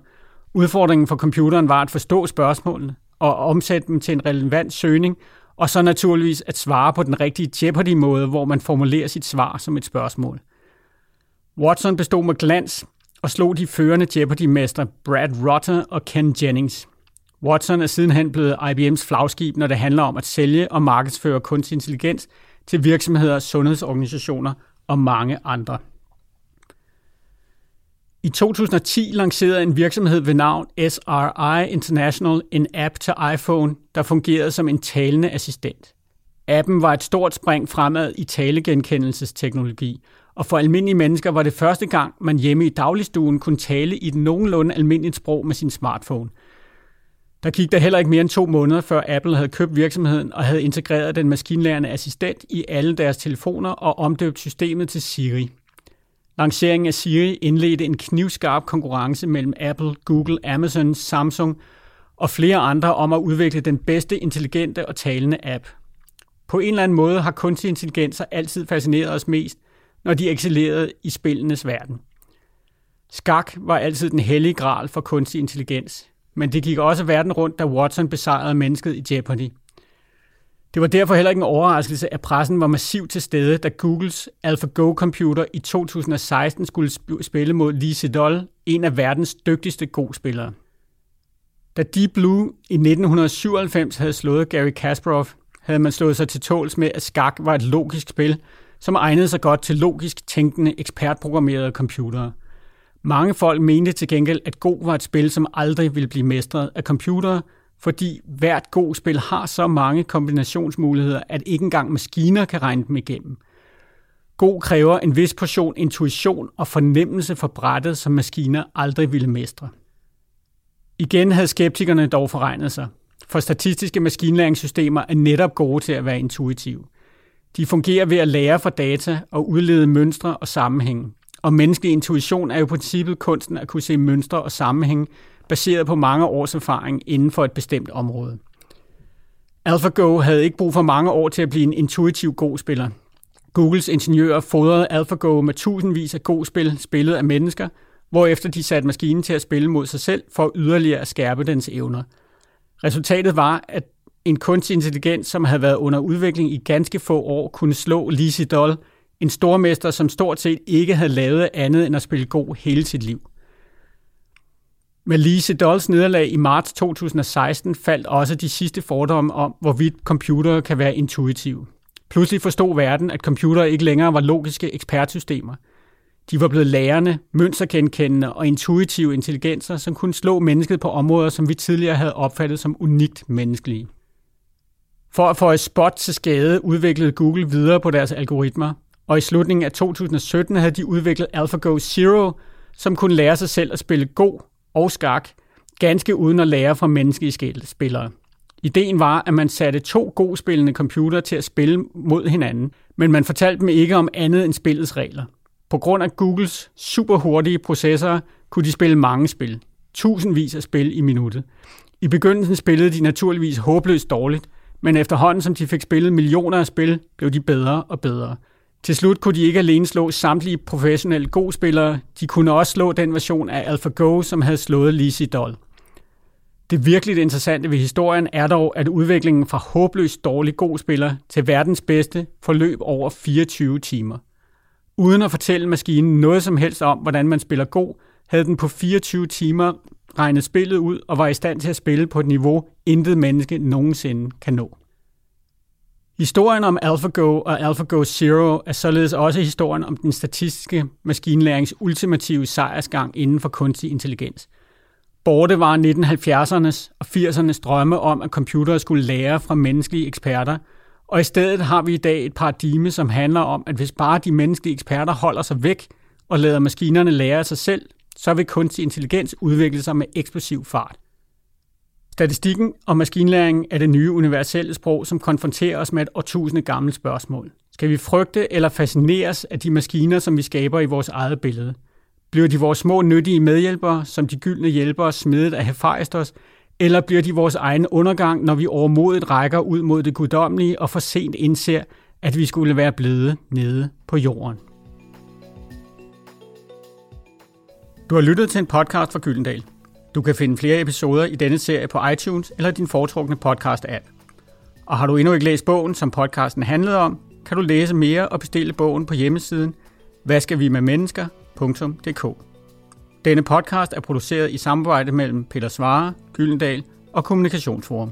[SPEAKER 1] Udfordringen for computeren var at forstå spørgsmålene og omsætte dem til en relevant søgning og så naturligvis at svare på den rigtige Jeopardy-måde, hvor man formulerer sit svar som et spørgsmål. Watson bestod med glans og slog de førende Jeopardy-mestre Brad Rutter og Ken Jennings. Watson er sidenhen blevet IBM's flagskib, når det handler om at sælge og markedsføre kunstig intelligens til virksomheder, sundhedsorganisationer og mange andre. I 2010 lancerede en virksomhed ved navn SRI International en app til iPhone, der fungerede som en talende assistent. Appen var et stort spring fremad i talegenkendelsesteknologi, og for almindelige mennesker var det første gang, man hjemme i dagligstuen kunne tale i et nogenlunde almindeligt sprog med sin smartphone. Der gik der heller ikke mere end to måneder, før Apple havde købt virksomheden og havde integreret den maskinlærende assistent i alle deres telefoner og omdøbt systemet til Siri. Lanceringen af Siri indledte en knivskarp konkurrence mellem Apple, Google, Amazon, Samsung og flere andre om at udvikle den bedste intelligente og talende app. På en eller anden måde har kunstig intelligens altid fascineret os mest, når de excellerede i spillenes verden. Skak var altid den hellige gral for kunstig intelligens, men det gik også verden rundt, da Watson besejrede mennesket i Jeopardy. Det var derfor heller ikke en overraskelse, at pressen var massivt til stede, da Googles AlphaGo-computer i 2016 skulle spille mod Lee Sedol, en af verdens dygtigste go-spillere. Da Deep Blue i 1997 havde slået Gary Kasparov, havde man slået sig til tåls med, at skak var et logisk spil, som egnede sig godt til logisk tænkende, ekspertprogrammerede computere. Mange folk mente til gengæld, at Go var et spil, som aldrig ville blive mestret af computere, fordi hvert god spil har så mange kombinationsmuligheder, at ikke engang maskiner kan regne dem igennem. God kræver en vis portion intuition og fornemmelse for brættet, som maskiner aldrig ville mestre. Igen havde skeptikerne dog forregnet sig, for statistiske maskinlæringssystemer er netop gode til at være intuitive. De fungerer ved at lære fra data og udlede mønstre og sammenhænge. Og menneskelig intuition er jo i princippet kunsten at kunne se mønstre og sammenhænge, baseret på mange års erfaring inden for et bestemt område. AlphaGo havde ikke brug for mange år til at blive en intuitiv god spiller. Googles ingeniører fodrede AlphaGo med tusindvis af god spil, spillet af mennesker, hvorefter de satte maskinen til at spille mod sig selv for yderligere at skærpe dens evner. Resultatet var, at en kunstig intelligens, som havde været under udvikling i ganske få år, kunne slå Lizzie Doll, en stormester, som stort set ikke havde lavet andet end at spille god hele sit liv. Med Lise Dolls nederlag i marts 2016 faldt også de sidste fordomme om, hvorvidt computere kan være intuitive. Pludselig forstod verden, at computere ikke længere var logiske ekspertsystemer. De var blevet lærende, mønstergenkendende og intuitive intelligenser, som kunne slå mennesket på områder, som vi tidligere havde opfattet som unikt menneskelige. For at få et spot til skade udviklede Google videre på deres algoritmer, og i slutningen af 2017 havde de udviklet AlphaGo Zero, som kunne lære sig selv at spille god og skak, ganske uden at lære fra menneskelige spillere. Ideen var, at man satte to god spillende computer til at spille mod hinanden, men man fortalte dem ikke om andet end spillets regler. På grund af Googles superhurtige processorer kunne de spille mange spil. Tusindvis af spil i minuttet. I begyndelsen spillede de naturligvis håbløst dårligt, men efterhånden som de fik spillet millioner af spil, blev de bedre og bedre – til slut kunne de ikke alene slå samtlige professionelle go-spillere, de kunne også slå den version af AlphaGo, som havde slået Lizzie Doll. Det virkelig interessante ved historien er dog, at udviklingen fra håbløst dårlig go-spiller til verdens bedste forløb over 24 timer. Uden at fortælle maskinen noget som helst om, hvordan man spiller god, havde den på 24 timer regnet spillet ud og var i stand til at spille på et niveau, intet menneske nogensinde kan nå. Historien om AlphaGo og AlphaGo Zero er således også historien om den statistiske maskinlærings ultimative sejrsgang inden for kunstig intelligens. Borte var 1970'ernes og 80'ernes drømme om, at computere skulle lære fra menneskelige eksperter, og i stedet har vi i dag et paradigme, som handler om, at hvis bare de menneskelige eksperter holder sig væk og lader maskinerne lære af sig selv, så vil kunstig intelligens udvikle sig med eksplosiv fart. Statistikken og maskinlæring er det nye universelle sprog, som konfronterer os med et årtusinde gammelt spørgsmål. Skal vi frygte eller fascineres af de maskiner, som vi skaber i vores eget billede? Bliver de vores små nyttige medhjælpere, som de gyldne hjælpere smedet af Hephaistos, eller bliver de vores egen undergang, når vi overmodet rækker ud mod det guddommelige og for sent indser, at vi skulle være blevet nede på jorden? Du har lyttet til en podcast fra Gyldendal. Du kan finde flere episoder i denne serie på iTunes eller din foretrukne podcast-app. Og har du endnu ikke læst bogen, som podcasten handlede om, kan du læse mere og bestille bogen på hjemmesiden hvad skal vi med mennesker.dk. Denne podcast er produceret i samarbejde mellem Peter Svare, Gyldendal og Kommunikationsforum.